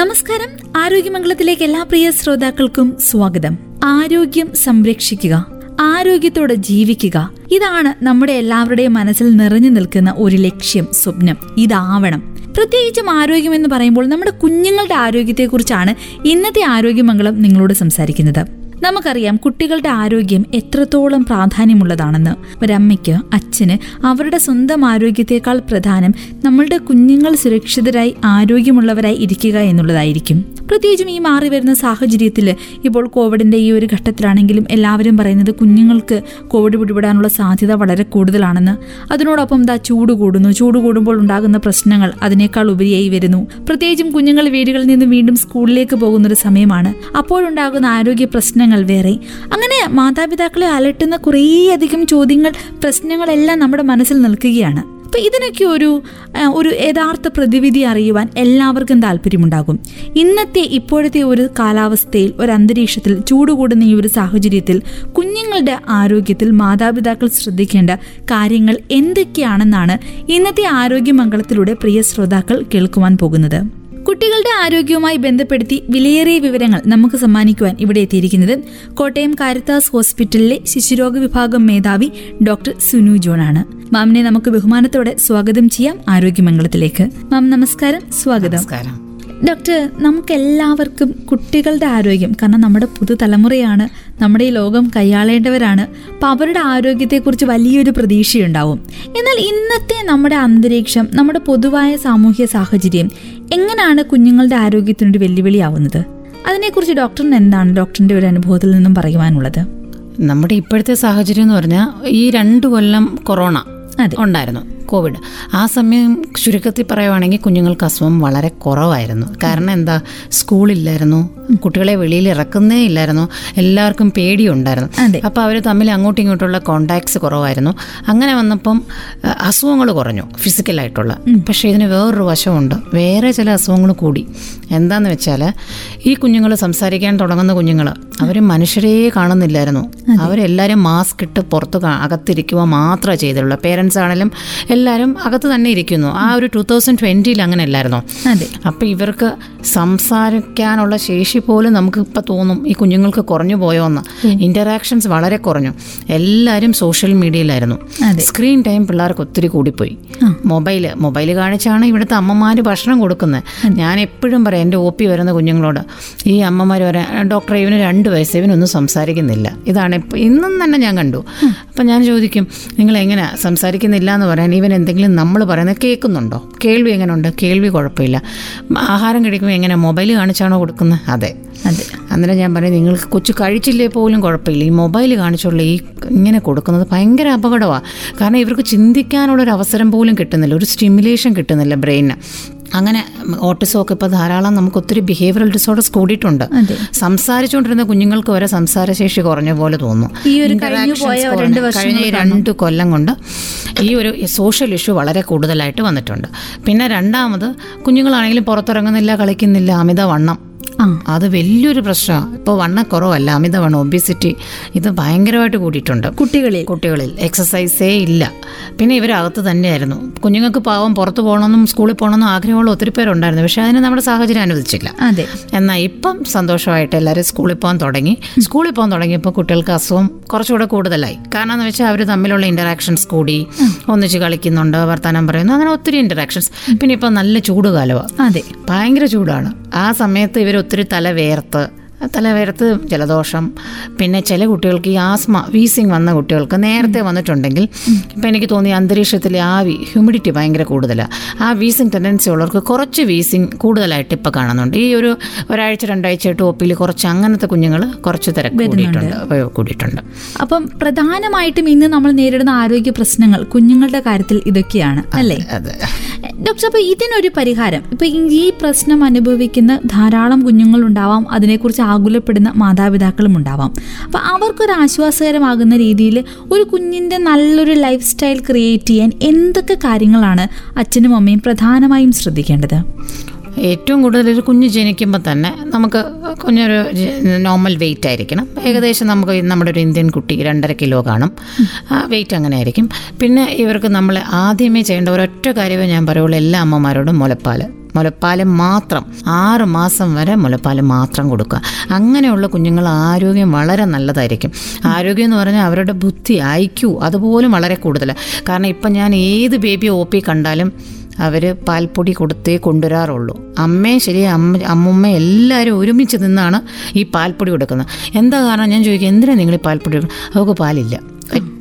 നമസ്കാരം. ആരോഗ്യമംഗളത്തിലേക്ക് എല്ലാ പ്രിയ ശ്രോതാക്കൾക്കും സ്വാഗതം. ആരോഗ്യം സംരക്ഷിക്കുക ആരോഗ്യത്തോടെ ജീവിക്കുക ഇതാണ് നമ്മുടെ എല്ലാവരുടെയും മനസ്സിൽ നിറഞ്ഞു നിൽക്കുന്ന ഒരു ലക്ഷ്യം സ്വപ്നം. ഇതാവണം. പ്രത്യേകിച്ചും ആരോഗ്യം എന്ന് പറയുമ്പോൾ നമ്മുടെ കുഞ്ഞുങ്ങളുടെ ആരോഗ്യത്തെക്കുറിച്ചാണ് ഇന്നത്തെ ആരോഗ്യമംഗളം നിങ്ങളോട് സംസാരിക്കുന്നത്. നമുക്കറിയാം കുട്ടികളുടെ ആരോഗ്യം എത്രത്തോളം പ്രാധാന്യമുള്ളതാണെന്ന്. ഒരമ്മയ്ക്ക് അച്ഛന് അവരുടെ സ്വന്തം ആരോഗ്യത്തെക്കാൾ പ്രധാനം നമ്മളുടെ കുഞ്ഞുങ്ങൾ സുരക്ഷിതരായി ആരോഗ്യമുള്ളവരായി ഇരിക്കുക എന്നുള്ളതായിരിക്കും. പ്രത്യേകിച്ചും ഈ മാറി വരുന്ന സാഹചര്യത്തിൽ ഇപ്പോൾ കോവിഡിന്റെ ഈ ഒരു ഘട്ടത്തിലാണെങ്കിലും എല്ലാവരും പറയുന്നത് കുഞ്ഞുങ്ങൾക്ക് കോവിഡ് പിടിപെടാനുള്ള സാധ്യത വളരെ കൂടുതലാണെന്ന്. അതിനോടൊപ്പം ദാ ചൂട് കൂടുന്നു. ചൂട് കൂടുമ്പോൾ ഉണ്ടാകുന്ന പ്രശ്നങ്ങൾ അതിനേക്കാൾ ഉപരിയായി വരുന്നു. പ്രത്യേകിച്ചും കുഞ്ഞുങ്ങൾ വീടുകളിൽ നിന്ന് വീണ്ടും സ്കൂളിലേക്ക് പോകുന്ന ഒരു സമയമാണ്. അപ്പോഴുണ്ടാകുന്ന ആരോഗ്യ പ്രശ്നങ്ങൾ വേറെ. അങ്ങനെ മാതാപിതാക്കളെ അലട്ടുന്ന കുറേയധികം ചോദ്യങ്ങൾ പ്രശ്നങ്ങളെല്ലാം നമ്മുടെ മനസ്സിൽ നിൽക്കുകയാണ്. അപ്പൊ ഇതിനൊക്കെ ഒരു ഒരു യഥാർത്ഥ പ്രതിവിധി അറിയുവാൻ എല്ലാവർക്കും താല്പര്യമുണ്ടാകും. ഇന്നത്തെ ഇപ്പോഴത്തെ ഒരു കാലാവസ്ഥയിൽ ഒരു അന്തരീക്ഷത്തിൽ ചൂട് കൂടുന്ന ഈ ഒരു സാഹചര്യത്തിൽ കുഞ്ഞുങ്ങളുടെ ആരോഗ്യത്തിൽ മാതാപിതാക്കൾ ശ്രദ്ധിക്കേണ്ട കാര്യങ്ങൾ എന്തൊക്കെയാണെന്നാണ് ഇന്നത്തെ ആരോഗ്യമംഗളത്തിലൂടെ പ്രിയ ശ്രോതാക്കൾ കേൾക്കുവാൻ പോകുന്നത്. കുട്ടികളുടെ ആരോഗ്യവുമായി ബന്ധപ്പെടുത്തി വിലയേറിയ വിവരങ്ങൾ നമുക്ക് സമ്മാനിക്കുവാൻ ഇവിടെ എത്തിയിരിക്കുന്നത് കോട്ടയം കാരിത്താസ് ഹോസ്പിറ്റലിലെ ശിശുരോഗ വിഭാഗം മേധാവി ഡോക്ടർ സുനു ജോൺ ആണ് മാമിനെ നമുക്ക് ബഹുമാനത്തോടെ സ്വാഗതം ചെയ്യാം ആരോഗ്യമംഗളത്തിലേക്ക്. മാം നമസ്കാരം. സ്വാഗതം. ഡോക്ടർ നമുക്ക് എല്ലാവർക്കും കുട്ടികളുടെ ആരോഗ്യം കാരണം നമ്മുടെ പുതുതലമുറയാണ് നമ്മുടെ ഈ ലോകം കൈയാളേണ്ടവരാണ് അപ്പം അവരുടെ ആരോഗ്യത്തെക്കുറിച്ച് വലിയൊരു പ്രതീക്ഷയുണ്ടാവും. എന്നാൽ ഇന്നത്തെ നമ്മുടെ അന്തരീക്ഷം നമ്മുടെ പൊതുവായ സാമൂഹ്യ സാഹചര്യം എങ്ങനെയാണ് കുഞ്ഞുങ്ങളുടെ ആരോഗ്യത്തിനൊരു വെല്ലുവിളിയാവുന്നത്? അതിനെക്കുറിച്ച് ഡോക്ടറിന് എന്താണ് ഡോക്ടറിന്റെ ഒരു അനുഭവത്തിൽ നിന്നും പറയുവാനുള്ളത്? നമ്മുടെ ഇപ്പോഴത്തെ സാഹചര്യം എന്ന് പറഞ്ഞാൽ ഈ രണ്ട് കൊല്ലം കൊറോണ അതെ. ഉണ്ടായിരുന്നു. കോവിഡ്. ആ സമയം ചുരുക്കത്തിൽ പറയുവാണെങ്കിൽ കുഞ്ഞുങ്ങൾക്ക് അസുഖം വളരെ കുറവായിരുന്നു. കാരണം എന്താ? സ്കൂളില്ലായിരുന്നു. കുട്ടികളെ വെളിയിൽ ഇറക്കുന്നേ ഇല്ലായിരുന്നു. എല്ലാവർക്കും പേടിയുണ്ടായിരുന്നു. അപ്പോൾ അവർ തമ്മിൽ അങ്ങോട്ടും ഇങ്ങോട്ടുള്ള കോണ്ടാക്ട്സ് കുറവായിരുന്നു. അങ്ങനെ വന്നപ്പം അസുഖങ്ങൾ കുറഞ്ഞു ഫിസിക്കലായിട്ടുള്ള പക്ഷേ ഇതിന് വേറൊരു വശമുണ്ട്. വേറെ ചില അസുഖങ്ങൾ കൂടി. എന്താന്ന് വെച്ചാൽ ഈ കുഞ്ഞുങ്ങൾ സംസാരിക്കാൻ തുടങ്ങുന്ന കുഞ്ഞുങ്ങൾ അവർ മനുഷ്യരെ കാണുന്നില്ലായിരുന്നു. അവരെല്ലാവരും മാസ്ക് ഇട്ട് പുറത്ത് അകത്തിരിക്കുക മാത്രമേ ചെയ്തിട്ടുള്ളൂ പേരൻസ് ആണെങ്കിലും എല്ലാവരും അകത്ത് തന്നെ ഇരിക്കുന്നു. ആ ഒരു ടൂ തൗസൻഡ് ട്വന്റിയിൽ അങ്ങനെ അല്ലായിരുന്നോ അതെ. അപ്പം ഇവർക്ക് സംസാരിക്കാനുള്ള ശേഷി പോലും നമുക്ക് ഇപ്പം തോന്നും ഈ കുഞ്ഞുങ്ങൾക്ക് കുറഞ്ഞു പോയോ എന്ന്. ഇന്ററാക്ഷൻസ് വളരെ കുറഞ്ഞു. എല്ലാവരും സോഷ്യൽ മീഡിയയിലായിരുന്നു അതെ. സ്ക്രീൻ ടൈം പിള്ളേർക്ക് ഒത്തിരി കൂടിപ്പോയി. മൊബൈൽ മൊബൈൽ കാണിച്ചാണ് ഇവിടുത്തെ അമ്മമാർ ഭക്ഷണം കൊടുക്കുന്നത് ഞാൻ എപ്പോഴും പറയാം എന്റെ ഒ പി വരുന്ന കുഞ്ഞുങ്ങളോട് ഈ അമ്മമാർ പറയാം ഡോക്ടർ ഇവന് രണ്ട് വയസ്സ് ഇവനൊന്നും സംസാരിക്കുന്നില്ല. ഇതാണ് ഇപ്പം ഇന്നും തന്നെ ഞാൻ കണ്ടു. അപ്പം ഞാൻ ചോദിക്കും നിങ്ങൾ എങ്ങനെ സംസാരിക്കുന്നില്ല എന്ന് പറയാൻ ഇവൻ എന്തെങ്കിലും നമ്മൾ പറയുന്നത് കേൾക്കുന്നുണ്ടോ? കേൾവി എങ്ങനെയുണ്ട് കേൾവി കുഴപ്പമില്ല. ആഹാരം കഴിക്കുമ്പോൾ എങ്ങനെ മൊബൈൽ കാണിച്ചാണോ കൊടുക്കുന്നത് അതെ. അതെ. അന്നേരം ഞാൻ പറയും നിങ്ങൾക്ക് കൊച്ചു കഴിച്ചില്ലേ പോലും കുഴപ്പമില്ല. ഈ മൊബൈൽ കാണിച്ചുള്ള ഈ ഇങ്ങനെ കൊടുക്കുന്നത് ഭയങ്കര അപകടമാണ് കാരണം ഇവർക്ക് ചിന്തിക്കാനുള്ളൊരു അവസരം പോലും കിട്ടുന്നില്ല. ഒരു സ്റ്റിമുലേഷൻ കിട്ടുന്നില്ല ബ്രെയിനിന്. അങ്ങനെ ഓട്ടിസം ഒക്കെ ഇപ്പോൾ ധാരാളം നമുക്ക് ഒത്തിരി ബിഹേവിയറൽ ഡിസോർഡേഴ്സ് കൂടിയിട്ടുണ്ട്. സംസാരിച്ചുകൊണ്ടിരുന്ന കുഞ്ഞുങ്ങൾക്ക് വരെ സംസാരശേഷി കുറഞ്ഞ പോലെ തോന്നുന്നു. ഈ ഒരു കഴിഞ്ഞു രണ്ട് കൊല്ലം കൊണ്ട് ഈ ഒരു സോഷ്യൽ ഇഷ്യൂ വളരെ കൂടുതലായിട്ട് വന്നിട്ടുണ്ട്. പിന്നെ രണ്ടാമത് കുഞ്ഞുങ്ങളാണെങ്കിലും പുറത്തിറങ്ങുന്നില്ല കളിക്കുന്നില്ല അമിതവണ്ണം അത് വലിയൊരു പ്രശ്നമാണ് ഇപ്പോൾ വണ്ണക്കുറവല്ല അമിതവണ്ണം ഒബിസിറ്റി ഇത് ഭയങ്കരമായിട്ട് കൂടിയിട്ടുണ്ട്. കുട്ടികളിൽ? കുട്ടികളിൽ. എക്സസൈസേ ഇല്ല. പിന്നെ ഇവരകത്ത് തന്നെയായിരുന്നു. കുഞ്ഞുങ്ങൾക്ക് പാവം പുറത്ത് പോകണമെന്നും സ്കൂളിൽ പോകണമെന്നും ആഗ്രഹമുള്ള ഒത്തിരി പേരുണ്ടായിരുന്നു. പക്ഷേ അതിന് നമ്മുടെ സാഹചര്യം അനുവദിച്ചില്ല. അതെ. എന്നാൽ ഇപ്പം സന്തോഷമായിട്ട് എല്ലാവരും സ്കൂളിൽ പോകാൻ തുടങ്ങി. സ്കൂളിൽ പോകാൻ തുടങ്ങിയപ്പോൾ കുട്ടികൾക്ക് അസുഖം കുറച്ചുകൂടെ കൂടുതലായി. കാരണം എന്ന് വെച്ചാൽ അവർ തമ്മിലുള്ള ഇന്ററാക്ഷൻസ് കൂടി ഒന്നിച്ച് കളിക്കുന്നുണ്ട് വർത്തമാനം പറയുന്നു അങ്ങനെ ഒത്തിരി ഇന്ററാക്ഷൻസ് പിന്നെ ഇപ്പം നല്ല ചൂട് കാലമാണ് അതെ. ഭയങ്കര ചൂടാണ്. ആ സമയത്ത് ഇവർ ഒത്തിരി തല വേർത്ത്. തല വേർത്ത് ജലദോഷം പിന്നെ ചില കുട്ടികൾക്ക് ഈ ആസ്മ വീസിങ് വന്ന കുട്ടികൾക്ക് നേരത്തെ വന്നിട്ടുണ്ടെങ്കിൽ ഇപ്പം എനിക്ക് തോന്നി അന്തരീക്ഷത്തിലെ ആവി ഹ്യൂമിഡിറ്റി ഭയങ്കര കൂടുതലാണ് ആ വീസിങ് ടെൻഡൻസി ഉള്ളവർക്ക് കുറച്ച് വീസിങ് കൂടുതലായിട്ട് ഇപ്പോൾ കാണുന്നുണ്ട്. ഈ ഒരു ഒരാഴ്ച രണ്ടാഴ്ചയായിട്ട് ഒപ്പിയിൽ കുറച്ച് അങ്ങനത്തെ കുഞ്ഞുങ്ങൾ കുറച്ച് തിരക്ക് കൂടിയിട്ടുണ്ട് കൂടിയിട്ടുണ്ട്. അപ്പം പ്രധാനമായിട്ടും ഇന്ന് നമ്മൾ നേരിടുന്ന ആരോഗ്യ പ്രശ്നങ്ങൾ കുഞ്ഞുങ്ങളുടെ കാര്യത്തിൽ ഇതൊക്കെയാണ് അല്ലേ? അതെ. ഡോക്ടർ അപ്പോൾ ഇതിനൊരു പരിഹാരം. ഇപ്പം ഈ- ഈ പ്രശ്നം അനുഭവിക്കുന്ന ധാരാളം കുഞ്ഞുങ്ങളുണ്ടാവാം. അതിനെക്കുറിച്ച് ആകുലപ്പെടുന്ന മാതാപിതാക്കളും ഉണ്ടാവാം. അപ്പൊ അവർക്കൊരു ആശ്വാസകരമാകുന്ന രീതിയിൽ ഒരു കുഞ്ഞിന്റെ നല്ലൊരു ലൈഫ് സ്റ്റൈൽ ക്രിയേറ്റ് ചെയ്യാൻ എന്തൊക്കെ കാര്യങ്ങളാണ് അച്ഛനും അമ്മയും പ്രധാനമായും ശ്രദ്ധിക്കേണ്ടത്? ഏറ്റവും കൂടുതൽ ഒരു കുഞ്ഞ് ജനിക്കുമ്പോൾ തന്നെ നമുക്ക് കുഞ്ഞൊരു നോർമൽ വെയിറ്റ് ആയിരിക്കണം. ഏകദേശം നമുക്ക് നമ്മുടെ ഒരു ഇന്ത്യൻ കുട്ടി രണ്ടര കിലോ കാണും. വെയിറ്റ് അങ്ങനെ ആയിരിക്കും. പിന്നെ ഇവർക്ക് നമ്മൾ ആദ്യമേ ചെയ്യേണ്ട ഒരൊറ്റ കാര്യമേ ഞാൻ പറയുള്ളൂ എല്ലാ അമ്മമാരോടും മുലപ്പാൽ മുലപ്പാൽ മാത്രം ആറ് മാസം വരെ മുലപ്പാൽ മാത്രം കൊടുക്കുക. അങ്ങനെയുള്ള കുഞ്ഞുങ്ങൾ ആരോഗ്യം വളരെ നല്ലതായിരിക്കും. ആരോഗ്യം എന്ന് പറഞ്ഞാൽ അവരുടെ ബുദ്ധി ഐക്യു അതുപോലും വളരെ കൂടുതലാണ്. കാരണം ഇപ്പം ഞാൻ ഏത് ബേബി ഒ പി കണ്ടാലും അവർ പാൽപ്പൊടി കൊടുത്തേ കൊണ്ടുവരാറുള്ളൂ. അമ്മയും ശരി അമ്മ അമ്മുമ്മ എല്ലാവരും ഒരുമിച്ച് നിന്നാണ് ഈ പാൽപ്പൊടി കൊടുക്കുന്നത്. എന്താ കാരണം? ഞാൻ ചോദിക്കും എന്തിനാണ് നിങ്ങൾ ഈ പാൽപ്പൊടി കൊടുക്കുന്നത്? അവർക്ക് പാലില്ല.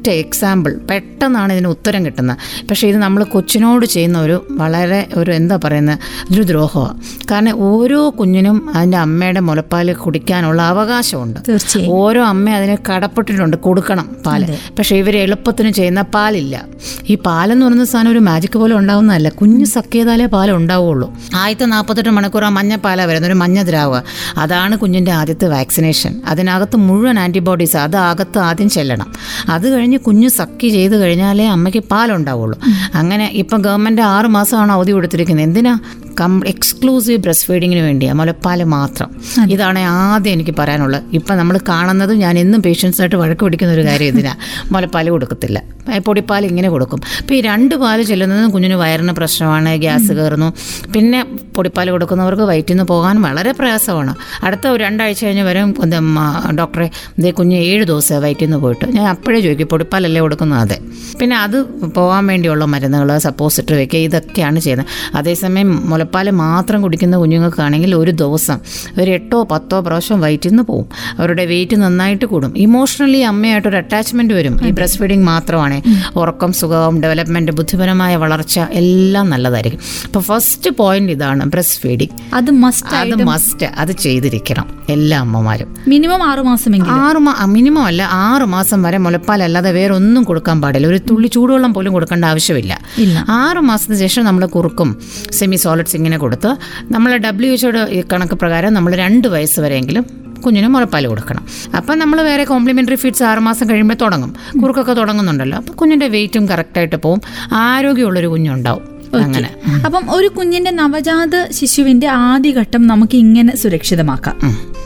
ഒറ്റ എക്സാമ്പിൾ പെട്ടെന്നാണ് ഇതിന് ഉത്തരം കിട്ടുന്നത്. പക്ഷേ ഇത് നമ്മൾ കൊച്ചിനോട് ചെയ്യുന്ന ഒരു വളരെ ഒരു എന്താ പറയുന്നത് ഒരു ദ്രോഹമാണ് കാരണം ഓരോ കുഞ്ഞിനും അതിന്റെ അമ്മയുടെ മുലപ്പാൽ കുടിക്കാനുള്ള അവകാശമുണ്ട്. ഓരോ അമ്മ അതിന് കടപ്പെട്ടിട്ടുണ്ട് കൊടുക്കണം പാൽ. പക്ഷേ ഇവർ എളുപ്പത്തിന് ചെയ്യുന്ന പാലില്ല. ഈ പാലെന്ന് പറയുന്ന സാധനം ഒരു മാജിക് പോലെ ഉണ്ടാവുന്നതല്ല. കുഞ്ഞ് സക്കിയതാലേ പാൽ ഉണ്ടാവുള്ളൂ. ആദ്യത്തെ നാൽപ്പത്തെട്ട് മണിക്കൂർ ആ മഞ്ഞ പാലാണ് വരുന്നത് ഒരു മഞ്ഞ ദ്രാവുക. അതാണ് കുഞ്ഞിന്റെ ആദ്യത്തെ വാക്സിനേഷൻ അതിനകത്ത് മുഴുവൻ ആന്റിബോഡീസ് അത് അകത്ത് ആദ്യം ചെല്ലണം. അത് കഴിഞ്ഞ് കുഞ്ഞ് സക്കി ചെയ്ത് കഴിഞ്ഞാലേ അമ്മയ്ക്ക് പാലുണ്ടാവുള്ളൂ. അങ്ങനെ ഇപ്പം ഗവൺമെന്റ് ആറ് മാസമാണ് അവധി കൊടുത്തിരിക്കുന്നത്. എന്തിനാ? കം എക്സ്ക്ലൂസീവ് ബ്രസ്റ്റ് ഫീഡിങ്ങിന് വേണ്ടിയാണ് മുലപ്പാൽ മാത്രം ഇതാണ് ആദ്യം എനിക്ക് പറയാനുള്ളത്. ഇപ്പം നമ്മൾ കാണുന്നത് ഞാൻ എന്നും പേഷ്യൻസായിട്ട് വഴക്ക് പിടിക്കുന്ന ഒരു കാര്യം ഇതിനാ. മുലപ്പാൽ കൊടുക്കത്തില്ല. പൊടി പൊടിപ്പാൽ ഇങ്ങനെ കൊടുക്കും. അപ്പോൾ ഈ രണ്ട് പാൽ ചെല്ലുന്നതും കുഞ്ഞിന് വയറിന് പ്രശ്നമാണ് ഗ്യാസ് കയറുന്നു. പിന്നെ പൊടിപ്പാൽ കൊടുക്കുന്നവർക്ക് വയറ്റിൽ നിന്ന് പോകാൻ വളരെ പ്രയാസമാണ്. അടുത്ത ഒരു രണ്ടാഴ്ച കഴിഞ്ഞ് വരും ഡോക്ടറെ ഇതേ കുഞ്ഞ് ഏഴ് ദിവസം വയറ്റിൽ നിന്ന് പോയിട്ട്. ഞാൻ അപ്പോഴേ ചോദിക്കും പൊടിപ്പാലല്ലേ കൊടുക്കുന്നത്? അതെ. പിന്നെ അത് പോകാൻ വേണ്ടിയുള്ള മരുന്നുകൾ സപ്പോസിറ്ററി വയ്ക്കുക ഇതൊക്കെയാണ് ചെയ്യുന്നത്. അതേസമയം മുലപ്പാൽ മാത്രം കുടിക്കുന്ന കുഞ്ഞുങ്ങൾക്കാണെങ്കിൽ ഒരു ദിവസം ഒരു എട്ടോ പത്തോ പ്രാവശ്യം വയറ്റിൽ നിന്ന് പോകും അവരുടെ വെയിറ്റ് നന്നായിട്ട് കൂടും. ഇമോഷണലി അമ്മയായിട്ടൊരു അറ്റാച്ച്മെന്റ് വരും. ഈ ബ്രസ്റ്റ് ഫീഡിങ് മാത്രമാണ്. ഉറക്കം സുഖവും ഡെവലപ്മെന്റ് ബുദ്ധിപരമായ വളർച്ച എല്ലാം നല്ലതായിരിക്കും. അപ്പോൾ ഫസ്റ്റ് പോയിന്റ് ഇതാണ് ബ്രസ്റ്റ് ഫീഡിങ് അത് മസ്റ്റ് അത് മസ്റ്റ് അത് ചെയ്തിരിക്കണം എല്ലാ അമ്മമാരും. മിനിമം ആറ് മാസം ആറ് മിനിമം അല്ല ആറ് മാസം വരെ മുലപ്പാൽ അല്ലാതെ വേറെ ഒന്നും കൊടുക്കാൻ പാടില്ല. ഒരു തുള്ളി ചൂടുവെള്ളം പോലും കൊടുക്കേണ്ട ആവശ്യമില്ല. ആറു മാസത്തിന് ശേഷം നമ്മൾ കുറുക്കും സെമി സോളിഡ്സ് ഇങ്ങനെ കൊടുത്ത് നമ്മൾ ഡബ്ല്യു എച്ച്ഒയുടെ കണക്ക് പ്രകാരം നമ്മൾ രണ്ട് വയസ്സ് വരെയെങ്കിലും കുഞ്ഞിന് മുലപ്പാൽ കൊടുക്കണം. അപ്പം നമ്മൾ വേറെ കോംപ്ലിമെന്ററി ഫീഡ്സ് ആറുമാസം കഴിയുമ്പോൾ തുടങ്ങും. കുറുക്കൊക്കെ തുടങ്ങുന്നുണ്ടല്ലോ. അപ്പം കുഞ്ഞിന്റെ വെയിറ്റും കറക്റ്റായിട്ട് പോവും. ആരോഗ്യമുള്ളൊരു കുഞ്ഞുണ്ടാവും. അങ്ങനെ. അപ്പം ഒരു കുഞ്ഞിന്റെ നവജാത ശിശുവിന്റെ ആദ്യഘട്ടം നമുക്ക് ഇങ്ങനെ സുരക്ഷിതമാക്കാം.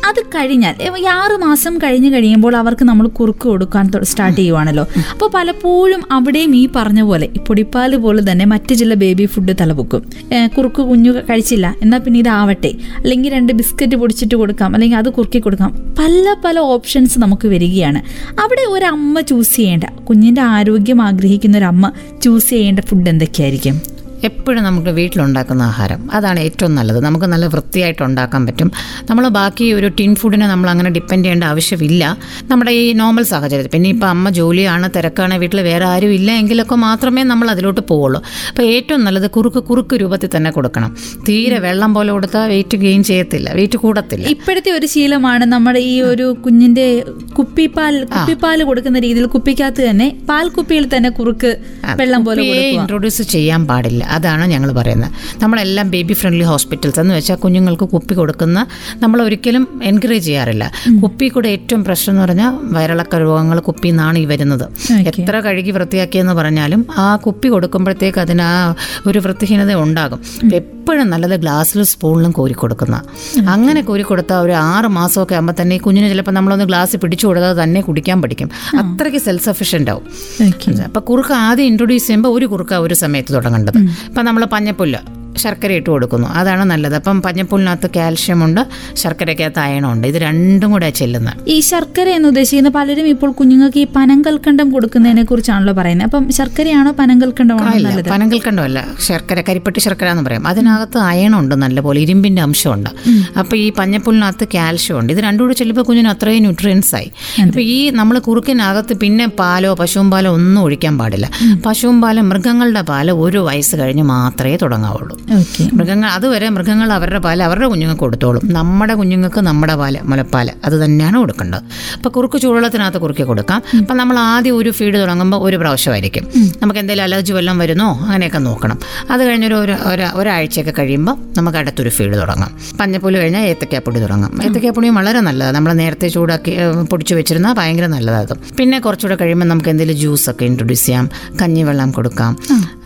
അത് കഴിഞ്ഞാൽ ഈ ആറ് മാസം കഴിഞ്ഞ് കഴിയുമ്പോൾ അവർക്ക് നമ്മൾ കുറുക്ക് കൊടുക്കാൻ സ്റ്റാർട്ട് ചെയ്യുവാണല്ലോ. അപ്പോൾ പലപ്പോഴും അവിടെയും ഈ പറഞ്ഞ പോലെ ഈ പൊടിപ്പാൽ പോലെ തന്നെ മറ്റു ചില ബേബി ഫുഡ് തലപൊക്കും കുറുക്ക് കുഞ്ഞു കഴിച്ചില്ല എന്നാൽ പിന്നെ ഇതാവട്ടെ. അല്ലെങ്കിൽ രണ്ട് ബിസ്ക്കറ്റ് പൊടിച്ചിട്ട് കൊടുക്കാം അല്ലെങ്കിൽ അത് കുറുക്കി കൊടുക്കാം. പല പല ഓപ്ഷൻസ് നമുക്ക് വരികയാണ്. അവിടെ ഒരു അമ്മ ചൂസ് ചെയ്യേണ്ട കുഞ്ഞിന്റെ ആരോഗ്യം ആഗ്രഹിക്കുന്ന ഒരു അമ്മ ചൂസ് ചെയ്യേണ്ട ഫുഡ് എന്തൊക്കെയായിരിക്കും? എപ്പോഴും നമുക്ക് വീട്ടിലുണ്ടാക്കുന്ന ആഹാരം. അതാണ് ഏറ്റവും നല്ലത്. നമുക്ക് നല്ല വൃത്തിയായിട്ട് ഉണ്ടാക്കാൻ പറ്റും. നമ്മൾ ബാക്കി ഒരു ടിൻ ഫുഡിനെ നമ്മൾ അങ്ങനെ ഡിപ്പെൻഡ് ചെയ്യേണ്ട ആവശ്യമില്ല. നമ്മുടെ ഈ നോർമൽ സാഹചര്യത്തിൽ. പിന്നെ ഇപ്പോൾ അമ്മ ജോലിയാണ് തിരക്കാണ് വീട്ടിൽ വേറെ ആരും ഇല്ല എങ്കിലൊക്കെ മാത്രമേ നമ്മൾ അതിലോട്ട് പോവുള്ളൂ. അപ്പോൾ ഏറ്റവും നല്ലത് കുറുക്ക് കുറുക്ക് രൂപത്തിൽ തന്നെ കൊടുക്കണം. തീരെ വെള്ളം പോലെ കൊടുത്താൽ വെയിറ്റ് ഗെയിൻ ചെയ്യത്തില്ല. വെയിറ്റ് കൂടത്തില്ല. ഇപ്പോഴത്തെ ഒരു ശീലമാണ് നമ്മുടെ ഈ ഒരു കുഞ്ഞിന്റെ കുപ്പിപ്പാൽ കുപ്പിപ്പാൽ കൊടുക്കുന്ന രീതിയിൽ കുപ്പിക്കകത്ത് തന്നെ പാൽ കുപ്പിയിൽ തന്നെ കുറുക്ക് വെള്ളം പോലെ ഇൻട്രൊഡ്യൂസ് ചെയ്യാൻ പാടില്ല. അതാണ് ഞങ്ങൾ പറയുന്നത്. നമ്മളെല്ലാം ബേബി ഫ്രണ്ട്ലി ഹോസ്പിറ്റൽസ് എന്ന് വെച്ചാൽ കുഞ്ഞുങ്ങൾക്ക് കുപ്പി കൊടുക്കുന്ന നമ്മൾ ഒരിക്കലും എൻകറേജ് ചെയ്യാറില്ല. കുപ്പി കൂടെ ഏറ്റവും പ്രശ്നം എന്ന് പറഞ്ഞാൽ വയറിളക്ക രോഗങ്ങൾ കുപ്പി നിന്നാണ് ഈ വരുന്നത്. എത്ര കഴുകി വൃത്തിയാക്കിയെന്ന് പറഞ്ഞാലും ആ കുപ്പി കൊടുക്കുമ്പോഴത്തേക്ക് അതിന് ആ ഒരു വൃത്തിഹീനത ഉണ്ടാകും. എപ്പോഴും നല്ലത് ഗ്ലാസ്സിലും സ്പൂണിലും കോരി കൊടുക്കുന്ന. അങ്ങനെ കോരി കൊടുത്താൽ ഒരു ആറ് മാസമൊക്കെ ആകുമ്പോൾ തന്നെ ഈ കുഞ്ഞിന് ചിലപ്പോൾ നമ്മളൊന്ന് ഗ്ലാസ് പിടിച്ചു കൊടുത്താൽ തന്നെ കുടിക്കാൻ പഠിക്കും. അത്രയ്ക്ക് സെൽഫ് സഫീഷ്യന്റ് ആവും. അപ്പം അപ്പൊ കുറുക്ക് ആദ്യം ഇൻട്രൊഡ്യൂസ് ചെയ്യുമ്പോൾ ഒരു കുറുക്ക ഒരു സമയത്ത് തുടങ്ങേണ്ടത്. ഇപ്പം നമ്മൾ പഞ്ഞപ്പുല്ല് ശർക്കര ഇട്ട് കൊടുക്കുന്നു. അതാണ് നല്ലത്. അപ്പം പഞ്ഞപ്പുല്ലിനകത്ത് കാൽഷ്യം ഉണ്ട് ശർക്കരയ്ക്കകത്ത് അയണം ഉണ്ട് ഇത് രണ്ടും കൂടെ ചെല്ലുന്നത്. ഈ ശർക്കര എന്ന് ഉദ്ദേശിക്കുന്ന പലരും ഇപ്പോൾ കുഞ്ഞുങ്ങൾക്ക് ഈ പനങ്കൽക്കണ്ടം കൊടുക്കുന്നതിനെ കുറിച്ചാണല്ലോ പറയുന്നത്. അപ്പം ശർക്കരയാണോ പനങ്കൽക്കണ്ടമാണോ ഇല്ല. നല്ലത്? പനങ്കൽക്കണ്ടമല്ല ശർക്കര കരിപ്പട്ടി ശർക്കര എന്ന് പറയും. അതിനകത്ത് ഉണ്ട്. നല്ലപോലെ. ഇരുമ്പിന്റെ അംശമുണ്ട്. അപ്പോൾ ഈ പഞ്ഞപ്പുല്ലിനകത്ത് കാൽഷ്യം ഉണ്ട് ഇത് രണ്ടും കൂടെ ചെല്ലുമ്പോൾ കുഞ്ഞിന് അത്രയും ന്യൂട്രിയൻസ് ആയി. അപ്പോൾ ഈ നമ്മൾ കുറുക്കിനകത്ത് പിന്നെ പാലോ പശുവും പാലോ ഒന്നും ഒഴിക്കാൻ പാടില്ല. പശുവും പാലം മൃഗങ്ങളുടെ പാൽ ഒരു വയസ്സ് കഴിഞ്ഞ് മാത്രമേ തുടങ്ങാവുള്ളൂ. മൃഗങ്ങൾ അതുവരെ മൃഗങ്ങൾ അവരുടെ പാൽ അവരുടെ കുഞ്ഞുങ്ങൾക്ക് കൊടുത്തോളും. നമ്മുടെ കുഞ്ഞുങ്ങൾക്ക് നമ്മുടെ പാൽ മുലപ്പാൽ അത് തന്നെയാണ് കൊടുക്കേണ്ടത്. അപ്പോൾ കുറുക്ക് ചൂടുവെള്ളത്തിനകത്ത് കുറുക്കി കൊടുക്കാം. അപ്പം നമ്മൾ ആദ്യം ഒരു ഫീഡ് തുടങ്ങുമ്പോൾ ഒരു പ്രാവശ്യമായിരിക്കും. നമുക്ക് എന്തെങ്കിലും അലർജി വല്ലതും വരുന്നോ അങ്ങനെയൊക്കെ നോക്കണം. അത് കഴിഞ്ഞൊരു ഒരു ഒരു- ഒരാഴ്ചയൊക്കെ കഴിയുമ്പോൾ നമുക്ക് അടുത്തൊരു ഫീഡ് തുടങ്ങാം. പഞ്ഞപ്പുല്ല് കഴിഞ്ഞാൽ ഏത്തക്കാപ്പൊടി തുടങ്ങാം. ഏത്തക്കാപ്പൊടിയും വളരെ നല്ലതാണ് നമ്മൾ നേരത്തെ ചൂടാക്കി പൊടിച്ചു വെച്ചിരുന്നാൽ ഭയങ്കര നല്ലതാണ് പിന്നെ കുറച്ചുകൂടെ കഴിയുമ്പോൾ നമുക്ക് എന്തെങ്കിലും ജ്യൂസൊക്കെ ഇൻട്രൊഡ്യൂസ് ചെയ്യാം. കഞ്ഞിവെള്ളം കൊടുക്കാം.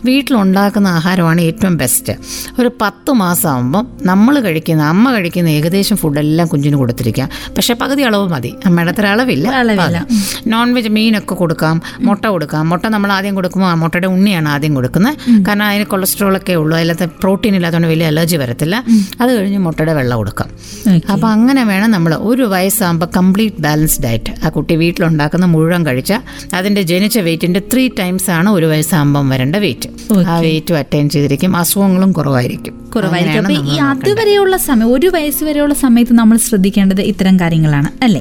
വീട്ടിലുണ്ടാക്കുന്ന ആഹാരമാണ് ഏറ്റവും ബെസ്റ്റ് ഒരു പത്ത് മാസമാകുമ്പം നമ്മൾ കഴിക്കുന്ന അമ്മ കഴിക്കുന്ന ഏകദേശം ഫുഡെല്ലാം കുഞ്ഞിന് കൊടുത്തിരിക്കാം. പക്ഷേ പകുതി അളവ് മതി. അമ്മയുടെ അത്ര അളവില്ല. അളവില്ല. നോൺ വെജ് മീനൊക്കെ കൊടുക്കാം മുട്ട കൊടുക്കാം. മുട്ട നമ്മൾ ആദ്യം കൊടുക്കുമ്പോൾ ആ മുട്ടയുടെ ഉണ്ണിയാണ് ആദ്യം കൊടുക്കുന്നത്. കാരണം അതിന് കൊളസ്ട്രോൾ ഒക്കെ ഉള്ളൂ. അതിലത്തെ പ്രോട്ടീൻ ഇല്ലാത്തതുകൊണ്ട് വലിയ അലർജി വരത്തില്ല. അത് കഴിഞ്ഞ് മുട്ടയുടെ വെള്ളം കൊടുക്കാം. അപ്പോൾ അങ്ങനെ വേണം നമ്മൾ ഒരു വയസ്സാകുമ്പോൾ കംപ്ലീറ്റ് ബാലൻസ് ഡയറ്റ് ആ കുട്ടി വീട്ടിലുണ്ടാക്കുന്ന മുഴുവൻ കഴിച്ചാൽ അതിന്റെ ജനിച്ച വെയിറ്റിന്റെ ത്രീ ടൈംസ് ആണ് ഒരു വയസ്സാകുമ്പം വരേണ്ട വെയിറ്റ് ആ വെയിറ്റും അറ്റൈൻ ചെയ്തിരിക്കും. അസുഖങ്ങളും കുറവായിരിക്കും. കുറവായിരിക്കും. അപ്പൊ ഈ അതുവരെയുള്ള സമയം ഒരു വയസ്സ് വരെയുള്ള സമയത്ത് നമ്മൾ ശ്രദ്ധിക്കേണ്ടത് ഇത്തരം കാര്യങ്ങളാണ് അല്ലേ?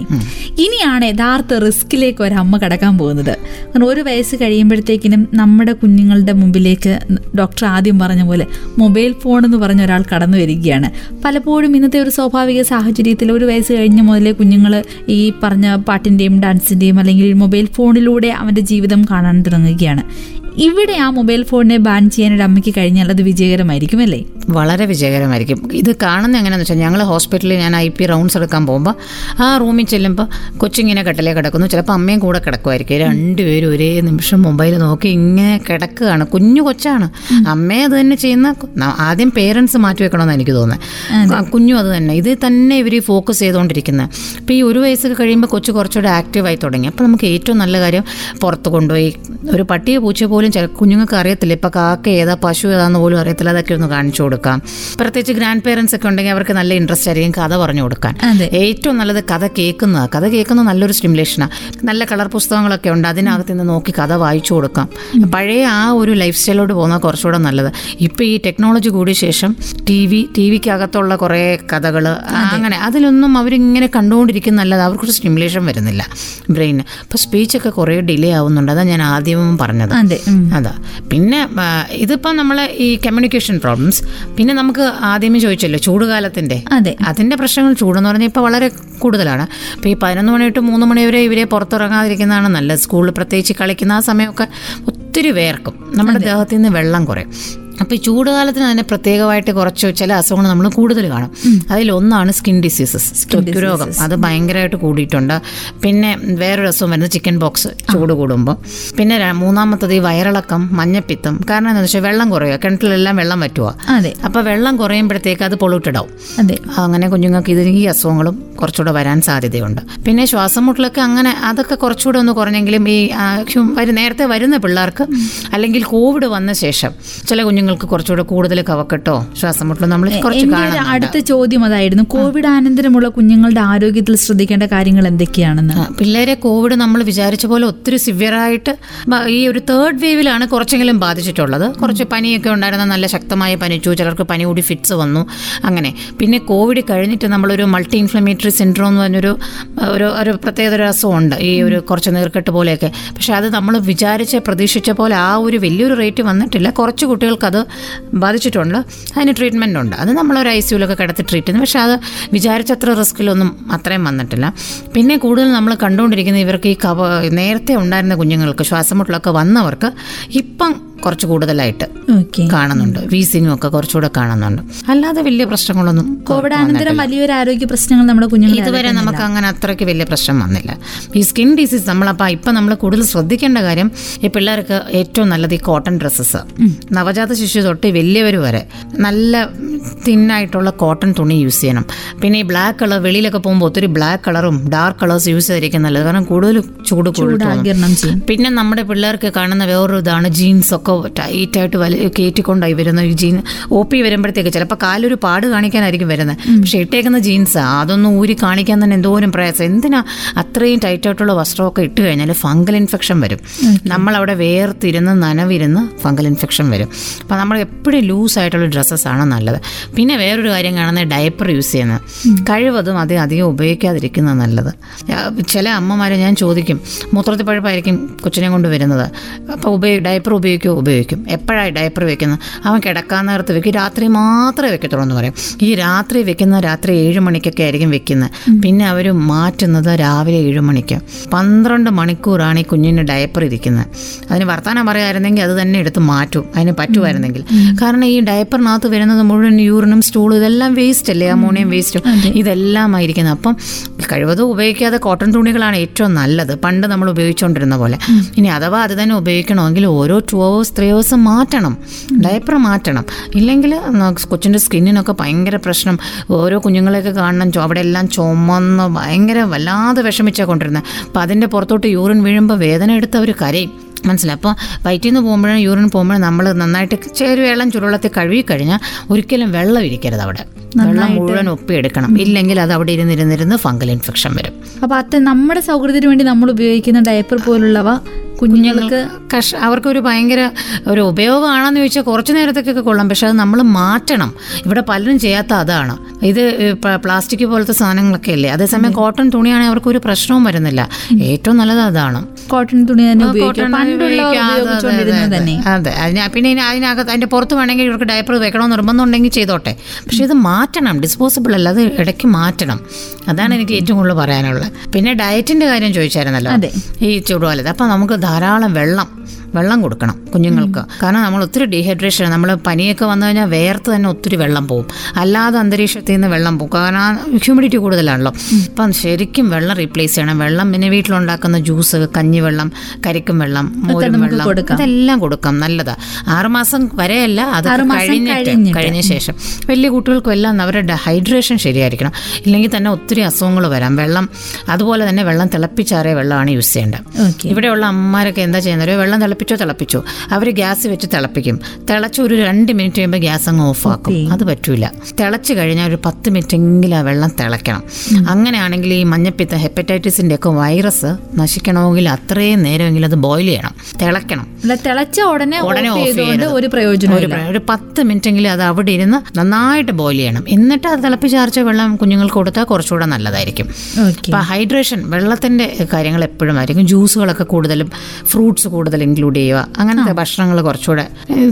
ഇനിയാണ് യഥാർത്ഥ റിസ്കിലേക്ക് ഒരമ്മ കടക്കാൻ പോകുന്നത്. കാരണം ഒരു വയസ്സ് കഴിയുമ്പോഴത്തേക്കിനും നമ്മുടെ കുഞ്ഞുങ്ങളുടെ മുമ്പിലേക്ക് ഡോക്ടർ ആദ്യം പറഞ്ഞ പോലെ മൊബൈൽ ഫോൺ എന്ന് പറഞ്ഞ ഒരാൾ കടന്നു വരികയാണ്. പലപ്പോഴും ഇന്നത്തെ ഒരു സ്വാഭാവിക സാഹചര്യത്തിൽ ഒരു വയസ്സ് കഴിഞ്ഞ മുതലേ കുഞ്ഞുങ്ങൾ ഈ പറഞ്ഞ പാട്ടിന്റെയും ഡാൻസിന്റെയും അല്ലെങ്കിൽ മൊബൈൽ ഫോണിലൂടെ അവന്റെ ജീവിതം കാണാൻ തുടങ്ങുകയാണ്. ഇവിടെ ആ മൊബൈൽ ഫോണിനെ ബാൻ ചെയ്യാൻ ഒരു അമ്മയ്ക്ക് കഴിഞ്ഞാൽ അത് വിജയകരമായിരിക്കും അല്ലേ വളരെ വിജയകരമായിരിക്കും. ഇത് കാണുന്ന എങ്ങനെയാണെന്ന് വെച്ചാൽ ഞങ്ങൾ ഹോസ്പിറ്റലിൽ ഞാൻ ഐ പി റൗണ്ട്സ് എടുക്കാൻ പോകുമ്പോൾ ആ റൂമിൽ ചെല്ലുമ്പോൾ കൊച്ചിങ്ങനെ കട്ടിലേ കിടക്കുന്നു. ചിലപ്പോൾ അമ്മയും കൂടെ കിടക്കുമായിരിക്കും. രണ്ടുപേരും ഒരേ നിമിഷം മൊബൈൽ നോക്കി ഇങ്ങനെ കിടക്കുകയാണ്. കുഞ്ഞു കൊച്ചാണ്. അമ്മയെ അത് തന്നെ ചെയ്യുന്ന ആദ്യം പേരൻസ് മാറ്റി വെക്കണമെന്ന് എനിക്ക് തോന്നുന്നത് കുഞ്ഞു അത് തന്നെ. ഇത് തന്നെ ഇവർ ഫോക്കസ് ചെയ്തുകൊണ്ടിരിക്കുന്നത് ഇപ്പോൾ ഈ ഒരു വയസ്സൊക്കെ കഴിയുമ്പോൾ കൊച്ചു കുറച്ചുകൂടെ ആക്റ്റീവായി തുടങ്ങി. അപ്പോൾ നമുക്ക് ഏറ്റവും നല്ല കാര്യം പുറത്ത് കൊണ്ടുപോയി ഒരു പട്ടിയെ പൂച്ച പോലും ചില കുഞ്ഞുങ്ങൾക്ക് അറിയത്തില്ല. ഇപ്പം കാക്ക ഏതാ പശു ഏതാന്ന് പോലും അറിയത്തില്ല. അതൊക്കെ ഒന്ന് കാണിച്ചു കൊടുക്കാം. പ്രത്യേകിച്ച് ഗ്രാൻഡ് പേരൻസ് ഒക്കെ ഉണ്ടെങ്കിൽ അവർക്ക് നല്ല ഇൻട്രസ്റ്റ് ആയിരിക്കും കഥ പറഞ്ഞു കൊടുക്കാൻ. ഏറ്റവും നല്ലത് കഥ കേൾക്കുന്നത് കഥ കേൾക്കുന്നത് നല്ലൊരു സ്റ്റിമുലേഷനാണ് നല്ല കളർ പുസ്തകങ്ങളൊക്കെ ഉണ്ട്. അതിനകത്ത് നിന്ന് നോക്കി കഥ വായിച്ചു കൊടുക്കാം. പഴയ ആ ഒരു ലൈഫ് സ്റ്റൈലോട് പോകുന്നത് കുറച്ചുകൂടെ നല്ലത്. ഇപ്പൊ ഈ ടെക്നോളജി കൂടിയ ശേഷം ടി വി ടി വിക്കകത്തുള്ള കുറേ കഥകൾ അങ്ങനെ അതിലൊന്നും അവരിങ്ങനെ കണ്ടുകൊണ്ടിരിക്കുന്നല്ലാതെ അവർക്കൊരു സ്റ്റിമുലേഷൻ വരുന്നില്ല. ബ്രെയിന് അപ്പോൾ സ്പീച്ചൊക്കെ കുറേ ഡിലേ ആവുന്നുണ്ട്. അതാണ് ഞാൻ ആദ്യം പറഞ്ഞത്. അതെ. പിന്നെ ഇതിപ്പോ നമ്മൾ ഈ കമ്മ്യൂണിക്കേഷൻ പ്രോബ്ലംസ് പിന്നെ നമുക്ക് ആദ്യമേ ചോദിച്ചല്ലോ ചൂടുകാലത്തിന്റെ. അതെ. അതിന്റെ പ്രശ്നങ്ങൾ ചൂടെന്ന് പറഞ്ഞാൽ ഇപ്പോൾ വളരെ കൂടുതലാണ്. ഇപ്പോൾ ഈ പതിനൊന്ന് മണി തൊട്ട് മൂന്ന് മണി വരെ ഇവരെ പുറത്തിറങ്ങാതിരിക്കുന്നതാണ് നല്ലത്. സ്കൂളിൽ പ്രത്യേകിച്ച് കളിക്കുന്ന ആ സമയമൊക്കെ ഒത്തിരി വേർക്കും നമ്മുടെ ദേഹത്തിൽ നിന്ന് വെള്ളം കുറയും. അപ്പോൾ ഈ ചൂടുകാലത്തിന് തന്നെ പ്രത്യേകമായിട്ട് കുറച്ച് ചില അസുഖങ്ങൾ നമ്മൾ കൂടുതൽ കാണും. അതിലൊന്നാണ് സ്കിൻ ഡിസീസസ് ത്വക്ക് രോഗം. അത് ഭയങ്കരമായിട്ട് കൂടിയിട്ടുണ്ട്. പിന്നെ വേറൊരു അസുഖം വരുന്നത് ചിക്കൻ ബോക്സ് ചൂട് കൂടുമ്പോൾ പിന്നെ മൂന്നാമത്തത് ഈ വയറിളക്കം മഞ്ഞപ്പിത്തം. കാരണം എന്താണെന്ന് വെച്ചാൽ വെള്ളം കുറയുക. കിണറ്റിലെല്ലാം വെള്ളം പറ്റുക അതെ. അപ്പോൾ വെള്ളം കുറയുമ്പോഴത്തേക്ക് അത് പൊള്യൂട്ടഡ് ആവും അതെ. അങ്ങനെ കുഞ്ഞുങ്ങൾക്ക് ഇതിന് ഈ അസുഖങ്ങളും കുറച്ചുകൂടെ വരാൻ സാധ്യതയുണ്ട്. പിന്നെ ശ്വാസം മുട്ടലൊക്കെ അങ്ങനെ അതൊക്കെ കുറച്ചുകൂടെ ഒന്ന് കുറഞ്ഞെങ്കിലും ഈ നേരത്തെ വരുന്ന പിള്ളേർക്ക് അല്ലെങ്കിൽ കോവിഡ് വന്ന ശേഷം ചില കുഞ്ഞുങ്ങൾക്ക് കുറച്ചുകൂടെ കൂടുതൽ കവക്കെട്ടോ ശ്വാസം മുട്ടലോ നമ്മൾ കുറച്ച് അടുത്ത ചോദ്യം അതായിരുന്നു കോവിഡ് അനന്തരമുള്ള കുഞ്ഞുങ്ങളുടെ ആരോഗ്യത്തിൽ ശ്രദ്ധിക്കേണ്ട കാര്യങ്ങൾ എന്തൊക്കെയാണെന്ന്? പിള്ളേരെ കോവിഡ് നമ്മൾ വിചാരിച്ച പോലെ ഒത്തിരി സിവിയറായിട്ട് ഈ ഒരു തേർഡ് വേവിലാണ് കുറച്ചെങ്കിലും ബാധിച്ചിട്ടുള്ളത്. കുറച്ച് പനിയൊക്കെ ഉണ്ടായിരുന്ന നല്ല ശക്തമായ പനിച്ചു ചിലർക്ക് പനി കൂടി ഫിറ്റ്സ് വന്നു. അങ്ങനെ. പിന്നെ കോവിഡ് കഴിഞ്ഞിട്ട് നമ്മളൊരു മൾട്ടി ഇൻഫ്ലമേറ്ററി സിൻഡ്രോം എന്ന് പറഞ്ഞൊരു ഒരു ഒരു പ്രത്യേകത ഒരു അസുഖമുണ്ട് ഈ ഒരു കുറച്ച് നീർക്കെട്ട് പോലെയൊക്കെ. പക്ഷെ അത് നമ്മൾ വിചാരിച്ച പ്രതീക്ഷിച്ച പോലെ ആ ഒരു വലിയൊരു റേറ്റ് വന്നിട്ടില്ല. കുറച്ച് കുട്ടികൾക്ക് അത് ബാധിച്ചിട്ടുണ്ട്. അതിന് ട്രീറ്റ്മെന്റ് ഉണ്ട്. അത് നമ്മളൊരു ഐ സിയുലൊക്കെ കിടത്തി ട്രീറ്റ് ചെയ്യുന്നു. പക്ഷേ അത് വിചാരിച്ചത്ര റിസ്ക്കിലൊന്നും അത്രയും വന്നിട്ടില്ല. പിന്നെ കൂടുതൽ നമ്മൾ കണ്ടുകൊണ്ടിരിക്കുന്ന ഇവർക്ക് ഈ കവ നേരത്തെ ഉണ്ടായിരുന്ന കുഞ്ഞുങ്ങൾക്ക് ശ്വാസമുട്ടലൊക്കെ വന്നവർക്ക് ഇപ്പം കുറച്ച് കൂടുതലായിട്ട് കാണുന്നുണ്ട്. വീസിങ്ങും ഒക്കെ കുറച്ചുകൂടെ കാണുന്നുണ്ട്. അല്ലാതെ വലിയ പ്രശ്നങ്ങളൊന്നും കോവിഡ് അനന്തരം വലിയൊരു ആരോഗ്യ പ്രശ്നങ്ങൾ നമ്മുടെ കുഞ്ഞുങ്ങൾ ഇതുവരെ നമുക്ക് അങ്ങനെ അത്രയ്ക്ക് വലിയ പ്രശ്നം വന്നില്ല. ഈ സ്കിൻ ഡിസീസ് നമ്മളപ്പോൾ ഇപ്പം നമ്മൾ കൂടുതൽ ശ്രദ്ധിക്കേണ്ട കാര്യം ഈ പിള്ളേർക്ക് ഏറ്റവും നല്ലത് ഈ കോട്ടൺ ഡ്രസ്സസ്. നവജാത ശിശു തൊട്ട് വലിയവർ വരെ നല്ല തിന്നായിട്ടുള്ള കോട്ടൺ തുണി യൂസ് ചെയ്യണം. പിന്നെ ഈ ബ്ലാക്ക് കളർ വെളിയിലൊക്കെ പോകുമ്പോൾ ഒത്തിരി ബ്ലാക്ക് കളറും ഡാർക്ക് കളേഴ്സ് യൂസ് ചെയ്തിരിക്കുന്നത് നല്ലത്. കാരണം കൂടുതൽ ചൂട് കൂടുതൽ പിന്നെ നമ്മുടെ പിള്ളേർക്ക് കാണുന്ന വേറൊരു ഇതാണ് ജീൻസ് ഒക്കെ. ടൈറ്റായിട്ട് വലി കയറ്റിക്കൊണ്ടായി വരുന്ന ഈ ജീൻ. ഒ പി വരുമ്പോഴത്തേക്ക് ചിലപ്പോൾ കാലൊരു പാട് കാണിക്കാനായിരിക്കും വരുന്നത്. പക്ഷെ ഇട്ടേക്കുന്ന ജീൻസ് അതൊന്നും ഊരി കാണിക്കാൻ തന്നെ എന്തോരം പ്രയാസം. എന്തിനാ അത്രയും ടൈറ്റായിട്ടുള്ള വസ്ത്രമൊക്കെ ഇട്ട് കഴിഞ്ഞാൽ ഫംഗൽ ഇൻഫെക്ഷൻ വരും. നമ്മളവിടെ വേർത്തിരുന്ന് നനവിരുന്ന് ഫംഗൽ ഇൻഫെക്ഷൻ വരും. അപ്പോൾ നമ്മൾ എപ്പോഴും ലൂസായിട്ടുള്ള ഡ്രസ്സസ്സാണ് നല്ലത്. പിന്നെ വേറൊരു കാര്യം കാണുന്നത് ഡയപ്പർ യൂസ് ചെയ്യുന്നത് കഴിവതും അത് അധികം ഉപയോഗിക്കാതിരിക്കുന്നത് നല്ലത്. ചില അമ്മമാരെ ഞാൻ ചോദിക്കും മൂത്രത്തിൽ പഴുപ്പായിരിക്കും കൊച്ചിനെ കൊണ്ട് വരുന്നത്. അപ്പോൾ ഉപയോഗി ഡയപ്പർ ഉപയോഗിക്കുമോ ഉപയോഗിക്കും. എപ്പോഴാണ് ഡയപ്പർ വെക്കുന്നത്? അവൻ കിടക്കാൻ നേരത്ത് വെക്കും. രാത്രി മാത്രമേ വെക്കത്തുള്ളൂ എന്ന് പറയും. ഈ രാത്രി വെക്കുന്ന രാത്രി ഏഴ് മണിക്കൊക്കെ ആയിരിക്കും വെക്കുന്നത്. പിന്നെ അവർ മാറ്റുന്നത് രാവിലെ ഏഴ് മണിക്ക്. പന്ത്രണ്ട് മണിക്കൂറാണ് ഈ കുഞ്ഞിന് ഡയപ്പർ ഇരിക്കുന്നത്. അതിന് വർത്തമാനം പറയുമായിരുന്നെങ്കിൽ അത് തന്നെ എടുത്ത് മാറ്റും. അതിന് പറ്റുമായിരുന്നെങ്കിൽ. കാരണം ഈ ഡയപ്പറിനകത്ത് വരുന്നത് മുഴുവൻ യൂറിനും സ്റ്റൂളും ഇതെല്ലാം വേസ്റ്റ് അല്ലേ? അമോണിയം വേസ്റ്റും ഇതെല്ലാം ആയിരിക്കുന്നത് അപ്പം കഴിവതും ഉപയോഗിക്കാതെ കോട്ടൺ തുണികളാണ് ഏറ്റവും നല്ലത്. പണ്ട് നമ്മൾ ഉപയോഗിച്ചുകൊണ്ടിരുന്ന പോലെ. ഇനി അഥവാ അത് തന്നെ ഉപയോഗിക്കണമെങ്കിൽ ഓരോ ടു അവേഴ്സ് ദിവസം ത്രീ ദിവസം മാറ്റണം ഡയപ്പർ മാറ്റണം. ഇല്ലെങ്കിൽ കൊച്ചിന്റെ സ്കിന്നിനൊക്കെ ഭയങ്കര പ്രശ്നം. ഓരോ കുഞ്ഞുങ്ങളെയൊക്കെ കാണണം അവിടെ എല്ലാം ചുമന്ന് ഭയങ്കര വല്ലാതെ വിഷമിച്ചാണ് കൊണ്ടിരുന്നത് അപ്പം അതിന്റെ പുറത്തോട്ട് യൂറിൻ വീഴുമ്പോൾ വേദന എടുത്ത് അവർ കരയും മനസ്സിലായി? അപ്പോൾ വയറ്റിൽ നിന്ന് പോകുമ്പോഴും യൂറിൻ പോകുമ്പോഴും നമ്മൾ നന്നായിട്ട് ചേരുവേളം ചുടുവെള്ളത്തിൽ കഴുകി കഴിഞ്ഞാൽ ഒരിക്കലും വെള്ളം ഇരിക്കരുത് അവിടെ. വെള്ളം മുഴുവൻ ഒപ്പിയെടുക്കണം. ഇല്ലെങ്കിൽ അത് അവിടെ ഇരുന്നിരുന്നിരുന്ന് ഫംഗൽ ഇൻഫെക്ഷൻ വരും. അപ്പോൾ അത് നമ്മുടെ സൗകര്യത്തിന് വേണ്ടി നമ്മൾ ഉപയോഗിക്കുന്ന ഡയപ്പർ പോലുള്ളവ കുഞ്ഞുങ്ങൾക്ക് കഷ അവർക്കൊരു ഭയങ്കര ഒരു ഉപയോഗമാണെന്ന് ചോദിച്ചാൽ കുറച്ച് നേരത്തേക്കൊക്കെ കൊള്ളാം. പക്ഷെ അത് നമ്മൾ മാറ്റണം. ഇവിടെ പലരും ചെയ്യാത്ത അതാണ്. ഇത് പ്ലാസ്റ്റിക് പോലത്തെ സാധനങ്ങളൊക്കെ അല്ലേ? അതേസമയം കോട്ടൺ തുണിയാണെങ്കിൽ അവർക്ക് ഒരു പ്രശ്നവും വരുന്നില്ല. ഏറ്റവും നല്ലത് അതാണ്. കോട്ടൺ തുണി തന്നെ. അതെ, പിന്നെ അതിനകത്ത് അതിന്റെ പുറത്ത് വേണമെങ്കിൽ ഇവർക്ക് ഡയപ്പർ വെക്കണമെന്ന് നിർബന്ധമുണ്ടെങ്കിൽ ചെയ്തോട്ടെ. പക്ഷെ ഇത് മാറ്റണം. ഡിസ്പോസിബിൾ അല്ല. അത് ഇടയ്ക്ക് മാറ്റണം. അതാണ് എനിക്ക് ഏറ്റവും കൂടുതൽ പറയാനുള്ളത്. പിന്നെ ഡയറ്റിന്റെ കാര്യം ചോദിച്ചായിരുന്നല്ലോ. അതെ. ഈ ചൂടുകാലത്ത്. അപ്പൊ നമുക്ക് ധാരാളം വെള്ളം. വെള്ളം കൊടുക്കണം കുഞ്ഞുങ്ങൾക്ക്. കാരണം നമ്മൾ ഒത്തിരി ഡീഹൈഡ്രേഷൻ നമ്മൾ പനിയൊക്കെ വന്നു കഴിഞ്ഞാൽ വേർത്ത് തന്നെ ഒത്തിരി വെള്ളം പോകും അല്ലാതെ അന്തരീക്ഷത്തിൽ നിന്ന് വെള്ളം പോകും കാരണം ഹ്യൂമിഡിറ്റി കൂടുതലാണല്ലോ. അപ്പം ശരിക്കും വെള്ളം റീപ്ലേസ് ചെയ്യണം. വെള്ളം പിന്നെ വീട്ടിലുണ്ടാക്കുന്ന ജ്യൂസ് കഞ്ഞിവെള്ളം കരിക്കും വെള്ളം മോരും വെള്ളം. ഇതെല്ലാം കൊടുക്കാം. നല്ലതാ. ആറുമാസം വരെയല്ല അത് കഴിഞ്ഞിട്ട്. കഴിഞ്ഞ ശേഷം. വലിയ കുട്ടികൾക്കും എല്ലാം അവരുടെ ഹൈഡ്രേഷൻ ശരിയായിരിക്കണം. ഇല്ലെങ്കിൽ തന്നെ ഒത്തിരി അസുഖങ്ങൾ വരാം. വെള്ളം അതുപോലെ തന്നെ വെള്ളം തിളപ്പിച്ചാറിയ വെള്ളമാണ് യൂസ് ചെയ്യേണ്ടത്. ഇവിടെയുള്ള അമ്മമാരൊക്കെ എന്താ ചെയ്യുന്നത്? വെള്ളം തിളപ്പിച്ചോ തിളപ്പിച്ചോ തിളപ്പിച്ചോ. അവർ ഗ്യാസ് വെച്ച് തിളപ്പിക്കും. തിളച്ച് ഒരു രണ്ട് മിനിറ്റ് കഴിയുമ്പോൾ ഗ്യാസ് അങ്ങ് ഓഫ് ആക്കും. അത് പറ്റൂല. തിളച്ച് കഴിഞ്ഞാൽ ഒരു പത്ത് മിനിറ്റ് എങ്കിലും ആ വെള്ളം തിളയ്ക്കണം. അങ്ങനെയാണെങ്കിൽ ഈ മഞ്ഞപ്പിത്ത ഹെപ്പറ്റൈറ്റിസിന്റെ ഒക്കെ വൈറസ് നശിക്കണമെങ്കിൽ അത്രയും നേരമെങ്കിലും അത് ബോയിൽ ചെയ്യണം. തിളയ്ക്കണം. തിളച്ച ഉടനെ ഉടനെ ഓഫ് ഒരു പ്രയോജനം ഒരു പത്ത് മിനിറ്റ് എങ്കിലും അത് അവിടെ ഇരുന്ന് നന്നായിട്ട് ബോയിൽ ചെയ്യണം. എന്നിട്ട് അത് തിളപ്പിച്ചാർച്ച വെള്ളം കുഞ്ഞുങ്ങൾക്ക് കൊടുത്താൽ കുറച്ചുകൂടെ നല്ലതായിരിക്കും. ഇപ്പൊ ഹൈഡ്രേഷൻ വെള്ളത്തിന്റെ കാര്യങ്ങൾ എപ്പോഴും ആയിരിക്കും. ജ്യൂസുകളൊക്കെ കൂടുതലും ഫ്രൂട്ട്സ് കൂടുതൽ ഇൻക്ലൂഡ് ചെയ്യുക അങ്ങനത്തെ ഭക്ഷണങ്ങൾ കുറച്ചുകൂടെ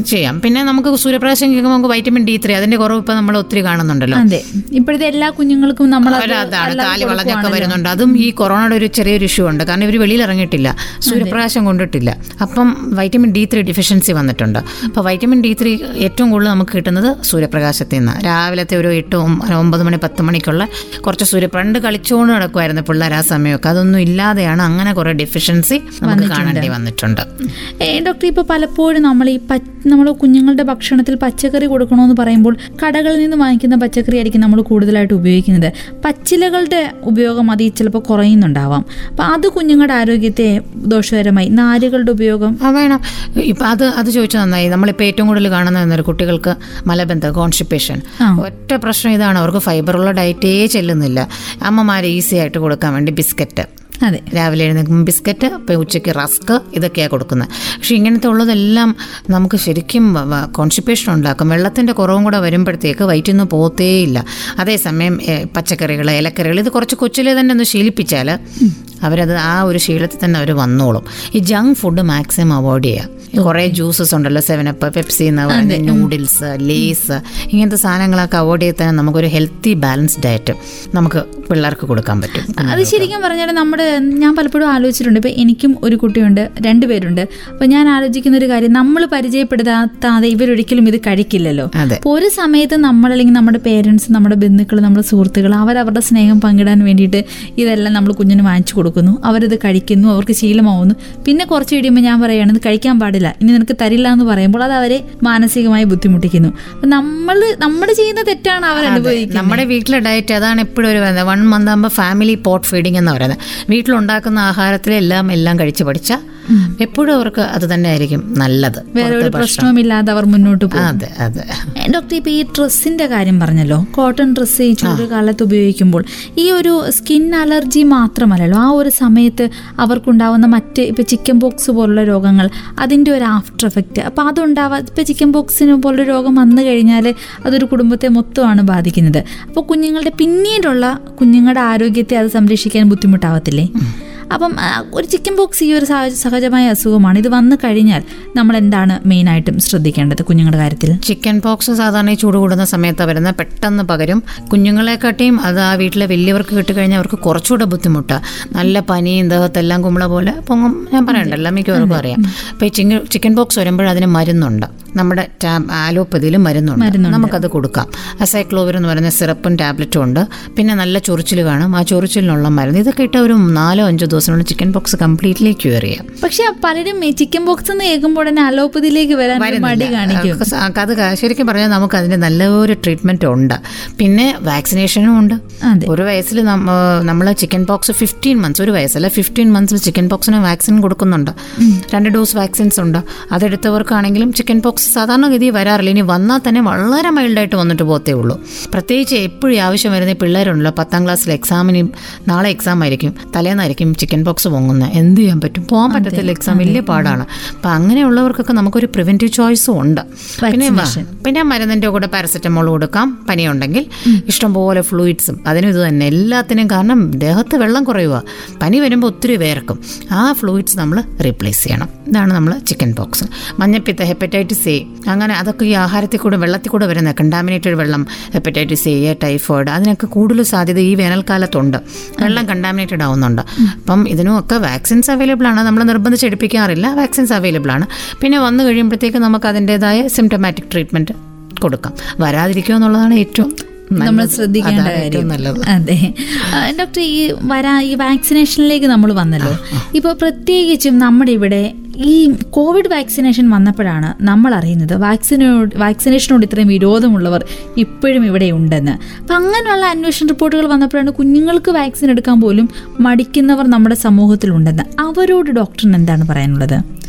ചെയ്യാം. പിന്നെ നമുക്ക് സൂര്യപ്രകാശം കേൾക്കുമ്പോൾ നമുക്ക് വൈറ്റമിൻ ഡി ത്രീ അതിന്റെ കുറവ് ഇപ്പൊ നമ്മൾ ഒത്തിരി കാണുന്നുണ്ടല്ലോ. അതെ. ഇപ്പോഴത്തെ എല്ലാ കുഞ്ഞുങ്ങൾക്കും നമ്മൾ താലി അതാണ് കാൽ വളഞ്ഞൊക്കെ വരുന്നുണ്ട്. അതും ഈ കൊറോണയുടെ ഒരു ചെറിയൊരു ഇഷ്യൂ ഉണ്ട്. കാരണം ഇവർ വെളിയിൽ ഇറങ്ങിയിട്ടില്ല. സൂര്യപ്രകാശം കൊണ്ടിട്ടില്ല. അപ്പം വൈറ്റമിൻ ഡി ത്രീ ഡിഫിഷ്യൻസി വന്നിട്ടുണ്ട്. അപ്പോൾ വൈറ്റമിൻ ഡി ത്രീ ഏറ്റവും കൂടുതൽ നമുക്ക് കിട്ടുന്നത് സൂര്യപ്രകാശത്തിൽ നിന്ന്. രാവിലത്തെ ഒരു എട്ട് ഒമ്പ- ഒമ്പത് മണി പത്ത് മണിക്കുള്ള കുറച്ച് സൂര്യ പണ്ട് കളിച്ചുകൊണ്ട് നടക്കുമായിരുന്നു പിള്ളേർ ആ സമയമൊക്കെ. അതൊന്നും ഇല്ലാതെയാണ് അങ്ങനെ കുറേ ഡിഫിഷ്യൻസി നമുക്ക് കാണേണ്ടി വന്നിട്ടുണ്ട്. ഡോക്ടർ ഇപ്പോൾ പലപ്പോഴും നമ്മൾ ഈ പ നമ്മൾ കുഞ്ഞുങ്ങളുടെ ഭക്ഷണത്തിൽ പച്ചക്കറി കൊടുക്കണമെന്ന് പറയുമ്പോൾ കടകളിൽ നിന്ന് വാങ്ങിക്കുന്ന പച്ചക്കറി ആയിരിക്കും നമ്മൾ കൂടുതലായിട്ട് ഉപയോഗിക്കുന്നത്. പച്ചിലകളുടെ ഉപയോഗം അത് ചിലപ്പോൾ കുറയുന്നുണ്ടാവാം. അപ്പം അത് കുഞ്ഞുങ്ങളുടെ ആരോഗ്യത്തെ ദോഷകരമായി. നാരുകളുടെ ഉപയോഗം? വേണം. ഇപ്പം അത് അത് ചോദിച്ചാൽ നന്നായി. നമ്മളിപ്പോൾ ഏറ്റവും കൂടുതൽ കാണുന്ന കുട്ടികൾക്ക് മലബന്ധം കോൺസ്റ്റിപ്പേഷൻ. ഒറ്റ പ്രശ്നം ഇതാണ്. അവർക്ക് ഫൈബറുള്ള ഡയറ്റേ ചെല്ലുന്നില്ല. അമ്മമാർ ഈസി ആയിട്ട് കൊടുക്കാൻ വേണ്ടി ബിസ്ക്കറ്റ്. അതെ. രാവിലെ എഴുന്നേൽക്കുമ്പോൾ ബിസ്ക്കറ്റ് ഇപ്പോൾ ഉച്ചയ്ക്ക് റസ്ക് ഇതൊക്കെയാണ് കൊടുക്കുന്നത്. പക്ഷേ ഇങ്ങനത്തെ ഉള്ളതെല്ലാം നമുക്ക് ശരിക്കും കോൺസ്റ്റിപ്പേഷൻ ഉണ്ടാക്കും. വെള്ളത്തിന്റെ കുറവും കൂടെ വരുമ്പോഴത്തേക്ക് വയറ്റിൽ നിന്ന് പോത്തേയില്ല അതേസമയം പച്ചക്കറികൾ ഇലക്കറികൾ ഇത് കുറച്ച് കൊച്ചിലെ തന്നെ ഒന്ന് ശീലിപ്പിച്ചാൽ അവരത് ആ ഒരു ശീലത്തിൽ തന്നെ അവർ വന്നോളും. ഈ ജങ്ക് ഫുഡ് മാക്സിമം അവോയ്ഡ് ചെയ്യുക കുറേ ജ്യൂസസ് ഉണ്ടല്ലോ സെവനപ്പ് പെപ്സി എന്ന് പറയുന്നത് നൂഡിൽസ് ലേസ് ഇങ്ങനത്തെ സാധനങ്ങളൊക്കെ അവോയ്ഡ് ചെയ്ത് തന്നെ നമുക്കൊരു ഹെൽത്തി ബാലൻസ് ഡയറ്റ് നമുക്ക് പിള്ളേർക്ക് കൊടുക്കാൻ പറ്റും. അത് ശരിക്കും പറഞ്ഞാൽ നമ്മുടെ ഞാൻ പലപ്പോഴും ആലോചിച്ചിട്ടുണ്ട്. ഇപ്പം എനിക്കും ഒരു കുട്ടിയുണ്ട് രണ്ടുപേരുണ്ട് അപ്പോൾ ഞാൻ ആലോചിക്കുന്ന ഒരു കാര്യം നമ്മൾ പരിചയപ്പെടുത്താതെ ഇവരൊരിക്കലും ഇത് കഴിക്കില്ലല്ലോ. അപ്പൊ അപ്പോൾ ഒരു സമയത്ത് നമ്മൾ അല്ലെങ്കിൽ നമ്മുടെ പേരൻസ് നമ്മുടെ ബന്ധുക്കൾ നമ്മുടെ സുഹൃത്തുക്കൾ അവരവരുടെ സ്നേഹം പങ്കിടാൻ വേണ്ടിയിട്ട് ഇതെല്ലാം നമ്മൾ കുഞ്ഞിന് വാങ്ങിച്ചു കൊടുക്കുന്നു. അവരത് കഴിക്കുന്നു അവർക്ക് ശീലമാവുന്നു. പിന്നെ കുറച്ച് കഴിയുമ്പോൾ ഞാൻ പറയുകയാണ് ഇത് കഴിക്കാൻ പാടില്ല. ഇനി നിനക്ക് തരില്ല എന്ന് പറയുമ്പോൾ അത് അവരെ മാനസികമായി ബുദ്ധിമുട്ടിക്കുന്നു. അപ്പൊ നമ്മൾ നമ്മൾ ചെയ്യുന്ന തെറ്റാണ് അവർ അനുഭവിക്കുന്നത്. നമ്മുടെ വീട്ടിലെ ഡയറ്റ് അതാണ് എപ്പോഴും ഒരു വൺ മന്ത് ആകുമ്പോൾ ഫാമിലി പോട്ട് ഫീഡിംഗ് എന്ന് പറയുന്നത്. വീട്ടിലുണ്ടാക്കുന്ന ആഹാരത്തിലെല്ലാം എല്ലാം കഴിച്ചു പഠിച്ചാൽ എപ്പോഴും അവർക്ക് അത് തന്നെ ആയിരിക്കും നല്ലത് വേറെ ഒരു. പ്രശ്നവുമില്ലാതെ അവർ മുന്നോട്ട് പോകും. അതെ അതെ. ഡോക്ടർ ഇപ്പൊ ഈ ഡ്രസ്സിന്റെ കാര്യം പറഞ്ഞല്ലോ കോട്ടൺ ഡ്രസ്സ് ഈ ചൂടുകാലത്ത് ഉപയോഗിക്കുമ്പോൾ ഈ ഒരു സ്കിൻ അലർജി മാത്രമല്ലല്ലോ ആ ഒരു സമയത്ത് അവർക്കുണ്ടാവുന്ന മറ്റ് ഇപ്പൊ ചിക്കൻ ബോക്സ് പോലുള്ള രോഗങ്ങൾ അതിന്റെ ഒരു ആഫ്റ്റർ എഫക്റ്റ്. അപ്പൊ അതുണ്ടാവാ ഇപ്പൊ ചിക്കൻ ബോക്സിന് പോലുള്ള രോഗം വന്നു കഴിഞ്ഞാൽ അതൊരു കുടുംബത്തെ മൊത്തമാണ് ബാധിക്കുന്നത്. അപ്പോൾ കുഞ്ഞുങ്ങളുടെ പിന്നീടുള്ള കുഞ്ഞുങ്ങളുടെ ആരോഗ്യത്തെ അത് സംരക്ഷിക്കാൻ ബുദ്ധിമുട്ടാവത്തില്ലേ? അപ്പം ഒരു ചിക്കൻ ബോക്സ് ഈ ഒരു സഹ- സഹജമായ അസുഖമാണ്. ഇത് വന്നു കഴിഞ്ഞാൽ നമ്മൾ എന്താണ് മെയിനായിട്ടും ശ്രദ്ധിക്കേണ്ടത് കുഞ്ഞുങ്ങളുടെ കാര്യത്തിൽ? ചിക്കൻ ബോക്സ് സാധാരണ ഈ ചൂട് കൂടുന്ന സമയത്ത് വരുന്ന പെട്ടെന്ന് പകരും. കുഞ്ഞുങ്ങളെക്കാട്ടിയും അത് ആ വീട്ടിലെ വലിയവർക്ക് കിട്ടിക്കഴിഞ്ഞാൽ അവർക്ക് കുറച്ചുകൂടെ ബുദ്ധിമുട്ടാണ് നല്ല പനിയും ദേഹത്തെല്ലാം കുമ്പള പോലെ പൊങ്ങും. ഞാൻ പറയണ്ടല്ലോ മിക്കവർക്കും അറിയാം അപ്പോൾ ഈ ചിക്കൻ ബോക്സ് വരുമ്പോൾ അതിന് മരുന്നുണ്ട്. നമ്മുടെ ടാബ് ആലോപ്പതിയിൽ മരുന്നുണ്ട്. നമുക്കത് കൊടുക്കാം. അസൈക്ലോവിർ എന്ന് പറയുന്ന സിറപ്പും ടാബ്ലറ്റും ഉണ്ട്. പിന്നെ നല്ല ചൊറിച്ചിൽ വേണം. ആ ചൊറിച്ചിലിനുള്ള മരുന്ന് ഇതൊക്കെ ഇട്ട ഒരു നാലോ അഞ്ചോ ദിവസത്തിനുള്ളിൽ ചിക്കൻ പോക്സ് കംപ്ലീറ്റ്ലി ക്യൂർ ചെയ്യാം. പക്ഷെ പലരും ഈ ചിക്കൻ പോക്സ് എന്ന് കേൾക്കുമ്പോൾ തന്നെ അലോപ്പതിയിലേക്ക് വരാൻ മടി കാണിക്കും. അത് ശരിക്കും പറഞ്ഞാൽ നമുക്ക് അതിന് നല്ലൊരു ട്രീറ്റ്മെന്റ് ഉണ്ട്. പിന്നെ വാക്സിനേഷനും ഉണ്ട്. ഒരു വയസ്സിൽ നമ്മൾ ചിക്കൻ പോക്സ് ഫിഫ്റ്റീൻ മന്ത്സ് ഒരു വയസ്സല്ല ഫിഫ്റ്റീൻ മന്ത്സിൽ ചിക്കൻ പോക്സിന് വാക്സിൻ കൊടുക്കുന്നുണ്ട്. രണ്ട് ഡോസ് വാക്സിൻസ് ഉണ്ട്. അതെടുത്തവർക്കാണെങ്കിലും ചിക്കൻ പോക്സ് സാധാരണഗതി വരാറില്ല. ഇനി വന്നാൽ തന്നെ വളരെ മൈൽഡായിട്ട് വന്നിട്ട് പോകത്തേ ഉള്ളൂ. പ്രത്യേകിച്ച് എപ്പോഴും ആവശ്യം വരുന്ന പിള്ളേരുണ്ടല്ലോ പത്താം ക്ലാസ്സിൽ എക്സാമിന് നാളെ എക്സാം ആയിരിക്കും തലേന്നായിരിക്കും ചിക്കൻ പോക്സ് പൊങ്ങുന്നത് എന്ത് ചെയ്യാൻ പറ്റും? പോകാൻ പറ്റത്തില്ല. എക്സാം വലിയ പാടാണ്. അപ്പം അങ്ങനെയുള്ളവർക്കൊക്കെ നമുക്കൊരു പ്രിവെന്റീവ് ചോയ്സും ഉണ്ട്. പിന്നെ പിന്നെ മരുന്നിന്റെ കൂടെ പാരസെറ്റമോൾ കൊടുക്കാം. പനിയുണ്ടെങ്കിൽ ഇഷ്ടംപോലെ ഫ്ലൂയിഡ്സും അതിനും ഇത് തന്നെ. എല്ലാത്തിനും കാരണം ദേഹത്ത് വെള്ളം കുറയുക പനി വരുമ്പോൾ ഒത്തിരി വേർക്കും. ആ ഫ്ലൂയിഡ്സ് നമ്മൾ റീപ്ലേസ് ചെയ്യണം. ഇതാണ് നമ്മൾ ചിക്കൻ പോക്സ് മഞ്ഞപ്പിത്ത ഹെപ്പറ്റൈറ്റിസ് എ അങ്ങനെ അതൊക്കെ ഈ ആഹാരത്തിൽ കൂടെ വെള്ളത്തിൽ കൂടെ വരുന്ന കണ്ടാമിനേറ്റഡ് വെള്ളം ഹെപ്പറ്റൈറ്റിസ് എ ടൈഫോയിഡ് അതിനൊക്കെ കൂടുതൽ സാധ്യത ഈ വേനൽക്കാലത്തുണ്ട്. വെള്ളം കണ്ടാമിനേറ്റഡ് ആവുന്നുണ്ട്. അപ്പം ഇതിനും ഒക്കെ വാക്സിൻസ് അവൈലബിൾ ആണ്. നമ്മൾ നിർബന്ധിച്ച് എടുപ്പിക്കാറില്ല. വാക്സിൻസ് അവൈലബിൾ ആണ്. പിന്നെ വന്നു കഴിയുമ്പോഴത്തേക്ക് നമുക്ക് അതിന്റെതായ സിംറ്റമാറ്റിക് ട്രീറ്റ്മെന്റ് കൊടുക്കാം. വരാതിരിക്കുക എന്നുള്ളതാണ് ഏറ്റവും നമ്മൾ ശ്രദ്ധിക്കേണ്ട കാര്യം. അതെ. ഡോക്ടർ ഈ വരാ ഈ വാക്സിനേഷനിലേക്ക് നമ്മൾ വന്നല്ലോ. ഇപ്പോൾ പ്രത്യേകിച്ചും നമ്മുടെ ഇവിടെ ഈ കോവിഡ് വാക്സിനേഷൻ വന്നപ്പോഴാണ് നമ്മൾ അറിയുന്നത് വാക്സിനോട് വാക്സിനേഷനോട് ഇത്രയും വിരോധമുള്ളവർ ഇപ്പോഴും ഇവിടെ ഉണ്ടെന്ന്. അപ്പം അങ്ങനെയുള്ള അന്വേഷണ റിപ്പോർട്ടുകൾ വന്നപ്പോഴാണ് കുഞ്ഞുങ്ങൾക്ക് വാക്സിൻ എടുക്കാൻ പോലും മടിക്കുന്നവർ നമ്മുടെ സമൂഹത്തിലുണ്ടെന്ന്. അവരോട് ഡോക്ടറിന് എന്താണ് പറയാനുള്ളത്?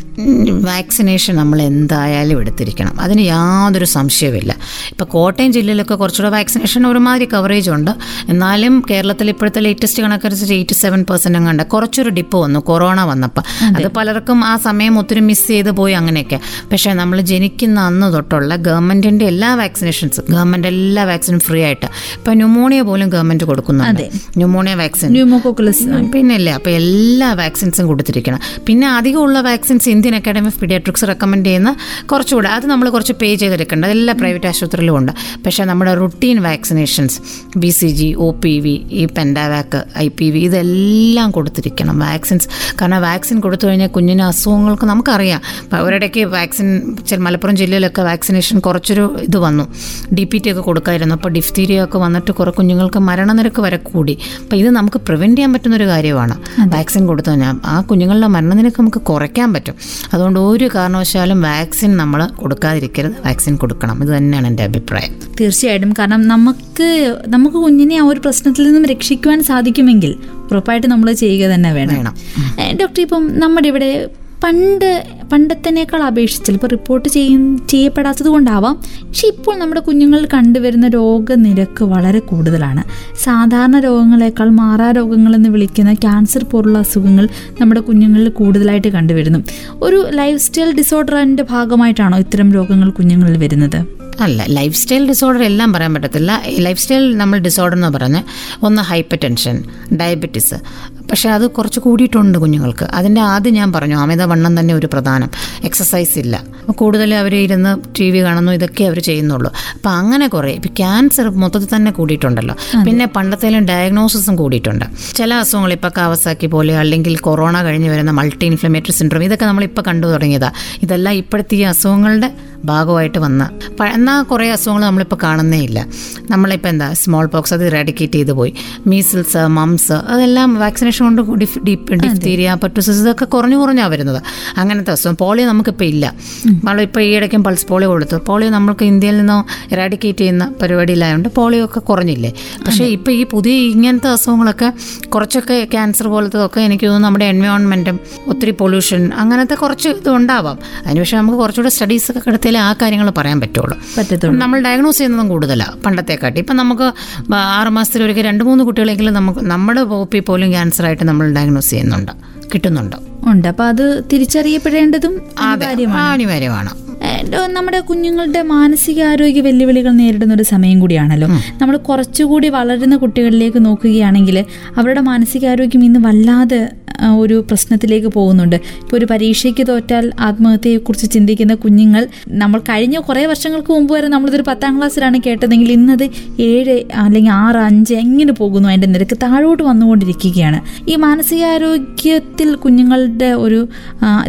വാക്സിനേഷൻ നമ്മൾ എന്തായാലും എടുത്തിരിക്കണം. അതിന് യാതൊരു സംശയവുമില്ല. ഇപ്പോൾ കോട്ടയം ജില്ലയിലൊക്കെ കുറച്ചുകൂടെ വാക്സിനേഷൻ ഒരുമാതിരി കവറേജ് ഉണ്ട്. എന്നാലും കേരളത്തിൽ ഇപ്പോഴത്തെ ലേറ്റസ്റ്റ് കണക്കനുസരിച്ച് എയ്റ്റി സെവൻ പെർസെന്റ് കണ്ട കുറച്ചൊരു ഡിപ്പ് വന്നു. കൊറോണ വന്നപ്പോൾ അത്. പലർക്കും ആ സമയം ഒത്തിരി മിസ് ചെയ്ത് പോയി അങ്ങനെയൊക്കെ. പക്ഷേ നമ്മൾ ജനിക്കുന്ന അന്ന് തൊട്ടുള്ള ഗവൺമെന്റിന്റെ എല്ലാ വാക്സിനേഷൻസും ഗവൺമെന്റ് എല്ലാ വാക്സിനും ഫ്രീ ആയിട്ട്. ഇപ്പോൾ ന്യൂമോണിയ പോലും ഗവൺമെന്റ് കൊടുക്കുന്നുണ്ട്. ന്യൂമോണിയ വാക്സിൻ പിന്നെ പിന്നല്ലേ. അപ്പോൾ എല്ലാ വാക്സിൻസും കൊടുത്തിരിക്കണം. പിന്നെ അധികമുള്ള vaccines Indian Academy of Paediatrics recommend ചെയ്യുന്ന കുറച്ചുകൂടെ അത് നമ്മൾ കുറച്ച് പേ ചെയ്തെടുക്കേണ്ടത് എല്ലാ പ്രൈവറ്റ് ആശുപത്രിയിലും ഉണ്ട്. പക്ഷേ നമ്മുടെ routine vaccinations B C G O P V ഈ പെൻഡാവാക്ക് ഐ പി വി ഇതെല്ലാം കൊടുത്തിരിക്കണം. വാക്സിൻസ് കാരണം വാക്സിൻ കൊടുത്തു കഴിഞ്ഞാൽ കുഞ്ഞിന് അസുഖങ്ങൾക്ക് നമുക്കറിയാം. ഒരിടയ്ക്ക് വാക്സിൻ ചില മലപ്പുറം ജില്ലയിലൊക്കെ വാക്സിനേഷൻ കുറച്ചൊരു ഇത് വന്നു. ഡി പി ടി ഒക്കെ കൊടുക്കായിരുന്നു. അപ്പോൾ ഡിഫ്തീരിയ ഒക്കെ വന്നിട്ട് കുറേ കുഞ്ഞുങ്ങൾക്ക് മരണനിരക്ക് വരെ കൂടി. അപ്പോൾ ഇത് നമുക്ക് പ്രിവെന്റ് ചെയ്യാൻ പറ്റുന്ന ഒരു കാര്യമാണ്. വാക്സിൻ കൊടുത്തു കഴിഞ്ഞാൽ ആ കുഞ്ഞുങ്ങളുടെ മരണനിരക്ക് നമുക്ക് കുറയ്ക്കാൻ പറ്റും. അതുകൊണ്ട് ഒരു കാരണവശാലും വാക്സിൻ നമ്മൾ കൊടുക്കാതിരിക്കരുത്. വാക്സിൻ കൊടുക്കണം. ഇത് തന്നെയാണ് എന്റെ അഭിപ്രായം. തീർച്ചയായിട്ടും. കാരണം നമുക്ക് നമുക്ക് കുഞ്ഞിനെ ആ ഒരു പ്രശ്നത്തിൽ നിന്നും രക്ഷിക്കുവാൻ സാധിക്കുമെങ്കിൽ ഉറപ്പായിട്ട് നമ്മൾ ചെയ്യുക തന്നെ വേണം. ഡോക്ടർ ഇപ്പം നമ്മുടെ ഇവിടെ പണ്ട് പണ്ടത്തേനേക്കാൾ അപേക്ഷിച്ച് ചിലപ്പോൾ റിപ്പോർട്ട് ചെയ്യും ചെയ്യപ്പെടാത്തത് കൊണ്ടാവാം. പക്ഷെ ഇപ്പോൾ നമ്മുടെ കുഞ്ഞുങ്ങളിൽ കണ്ടുവരുന്ന രോഗനിരക്ക് വളരെ കൂടുതലാണ്. സാധാരണ രോഗങ്ങളെക്കാൾ മാറാ രോഗങ്ങളെന്ന് വിളിക്കുന്ന ക്യാൻസർ പോലുള്ള അസുഖങ്ങൾ നമ്മുടെ കുഞ്ഞുങ്ങളിൽ കൂടുതലായിട്ട് കണ്ടുവരുന്നു. ഒരു ലൈഫ് സ്റ്റൈൽ ഡിസോർഡറിന്റെ ഭാഗമായിട്ടാണോ ഇത്തരം രോഗങ്ങൾ കുഞ്ഞുങ്ങളിൽ വരുന്നത്? അല്ല ലൈഫ് സ്റ്റൈൽ ഡിസോർഡർ എല്ലാം പറയാൻ പറ്റത്തില്ല. ലൈഫ് സ്റ്റൈൽ നമ്മൾ ഡിസോർഡർ എന്ന് പറഞ്ഞ് ഒന്ന് ഹൈപ്പർ ടെൻഷൻ ഡയബറ്റീസ് പക്ഷേ അത് കുറച്ച് കൂടിയിട്ടുണ്ട് കുഞ്ഞുങ്ങൾക്ക്. അതിന്റെ ആദ്യം ഞാൻ പറഞ്ഞു അമിതവണ്ണം തന്നെ ഒരു പ്രധാനം എക്സസൈസ് ഇല്ല. കൂടുതൽ അവർ ഇരുന്ന് ടി വി കാണുന്നു ഇതൊക്കെ അവർ ചെയ്യുന്നുള്ളൂ. അപ്പം അങ്ങനെ കുറേ. ഇപ്പം ക്യാൻസർ മൊത്തത്തിൽ തന്നെ കൂടിയിട്ടുണ്ടല്ലോ. പിന്നെ പണ്ടത്തേലും ഡയഗ്നോസിസും കൂടിയിട്ടുണ്ട്. ചില അസുഖങ്ങൾ ഇപ്പോൾ കാവസാക്കി പോലെ അല്ലെങ്കിൽ കൊറോണ കഴിഞ്ഞ് വരുന്ന മൾട്ടി ഇൻഫ്ലമേറ്ററി സിൻഡ്രോം ഇതൊക്കെ നമ്മളിപ്പോൾ കണ്ടു തുടങ്ങിയതാണ് ഇതെല്ലാം ഇപ്പോഴത്തെ ഈ അസുഖങ്ങളുടെ ഭാഗമായിട്ട് വന്ന. എന്നാൽ കുറേ അസുഖങ്ങൾ നമ്മളിപ്പോൾ കാണുന്നേ ഇല്ല. നമ്മളിപ്പോൾ എന്താ സ്മോൾ പോക്സ് അത് ഇറാഡിക്കേറ്റ് ചെയ്ത് പോയി. മീസിൽസ് മംസ് അതെല്ലാം വാക്സിനേഷൻ കൊണ്ട് ഡിഫ്തീരിയ പറ്റുസസ് ഇതൊക്കെ കുറഞ്ഞു കുറഞ്ഞാണ് വരുന്നത്. അങ്ങനത്തെ അസുഖം. പോളിയോ നമുക്കിപ്പോൾ ഇല്ല. നമ്മൾ ഇപ്പോൾ ഈ ഇടയ്ക്കും പൾസ് പോളിയോ കൊടുത്തു. പോളിയോ നമ്മൾക്ക് ഇന്ത്യയിൽ നിന്നോ ഇറാഡിക്കേറ്റ് ചെയ്യുന്ന പരിപാടിയിലായതുകൊണ്ട് പോളിയോ ഒക്കെ കുറഞ്ഞില്ലേ. പക്ഷേ ഇപ്പോൾ ഈ പുതിയ ഇങ്ങനത്തെ അസുഖങ്ങളൊക്കെ കുറച്ചൊക്കെ ക്യാൻസർ പോലത്തതൊക്കെ എനിക്ക് തോന്നുന്നു നമ്മുടെ എൻവയോൺമെന്റും ഒത്തിരി പൊല്യൂഷൻ അങ്ങനത്തെ കുറച്ച് ഇത് ഉണ്ടാവാം അതിന് പക്ഷേ നമുക്ക് കുറച്ചുകൂടെ സ്റ്റഡീസ് ഒക്കെ എടുത്താലേ ആ കാര്യങ്ങൾ പറയാൻ പറ്റുള്ളൂ. പറ്റത്തുള്ളൂ. നമ്മൾ ഡയഗ്നോസ് ചെയ്യുന്നതും കൂടുതലാണ് പണ്ടത്തെക്കാട്ടി. ഇപ്പം നമുക്ക് ആറ് മാസത്തിൽ ഒരിക്കൽ രണ്ട് മൂന്ന് കുട്ടികളെങ്കിലും നമുക്ക് നമ്മുടെ പോപ്പി പോലും ക്യാൻസർ ആയിട്ട് നമ്മൾ ഡയഗ്നോസ് ചെയ്യുന്നുണ്ട് കിട്ടുന്നുണ്ട്. ഉണ്ട്. അപ്പൊ അത് തിരിച്ചറിയപ്പെടേണ്ടതും അനിവാര്യമാണ്. നമ്മുടെ കുഞ്ഞുങ്ങളുടെ മാനസികാരോഗ്യ വെല്ലുവിളികൾ നേരിടുന്ന ഒരു സമയം കൂടിയാണല്ലോ. നമ്മൾ കുറച്ചുകൂടി വളരുന്ന കുട്ടികളിലേക്ക് നോക്കുകയാണെങ്കിൽ അവരുടെ മാനസികാരോഗ്യം ഇന്ന് വല്ലാതെ ഒരു പ്രശ്നത്തിലേക്ക് പോകുന്നുണ്ട്. ഇപ്പോൾ ഒരു പരീക്ഷയ്ക്ക് തോറ്റാൽ ആത്മഹത്യയെക്കുറിച്ച് ചിന്തിക്കുന്ന കുഞ്ഞുങ്ങൾ നമ്മൾ കഴിഞ്ഞ കുറേ വർഷങ്ങൾക്ക് മുമ്പ് വരെ നമ്മളിതൊരു പത്താം ക്ലാസ്സിലാണ് കേട്ടതെങ്കിൽ ഇന്നത് ഏഴ് അല്ലെങ്കിൽ ആറ് അഞ്ച് എങ്ങനെ പോകുന്നു അതിന്റെ നിരക്ക് താഴോട്ട് വന്നുകൊണ്ടിരിക്കുകയാണ്. ഈ മാനസികാരോഗ്യത്തിൽ കുഞ്ഞുങ്ങളുടെ ഒരു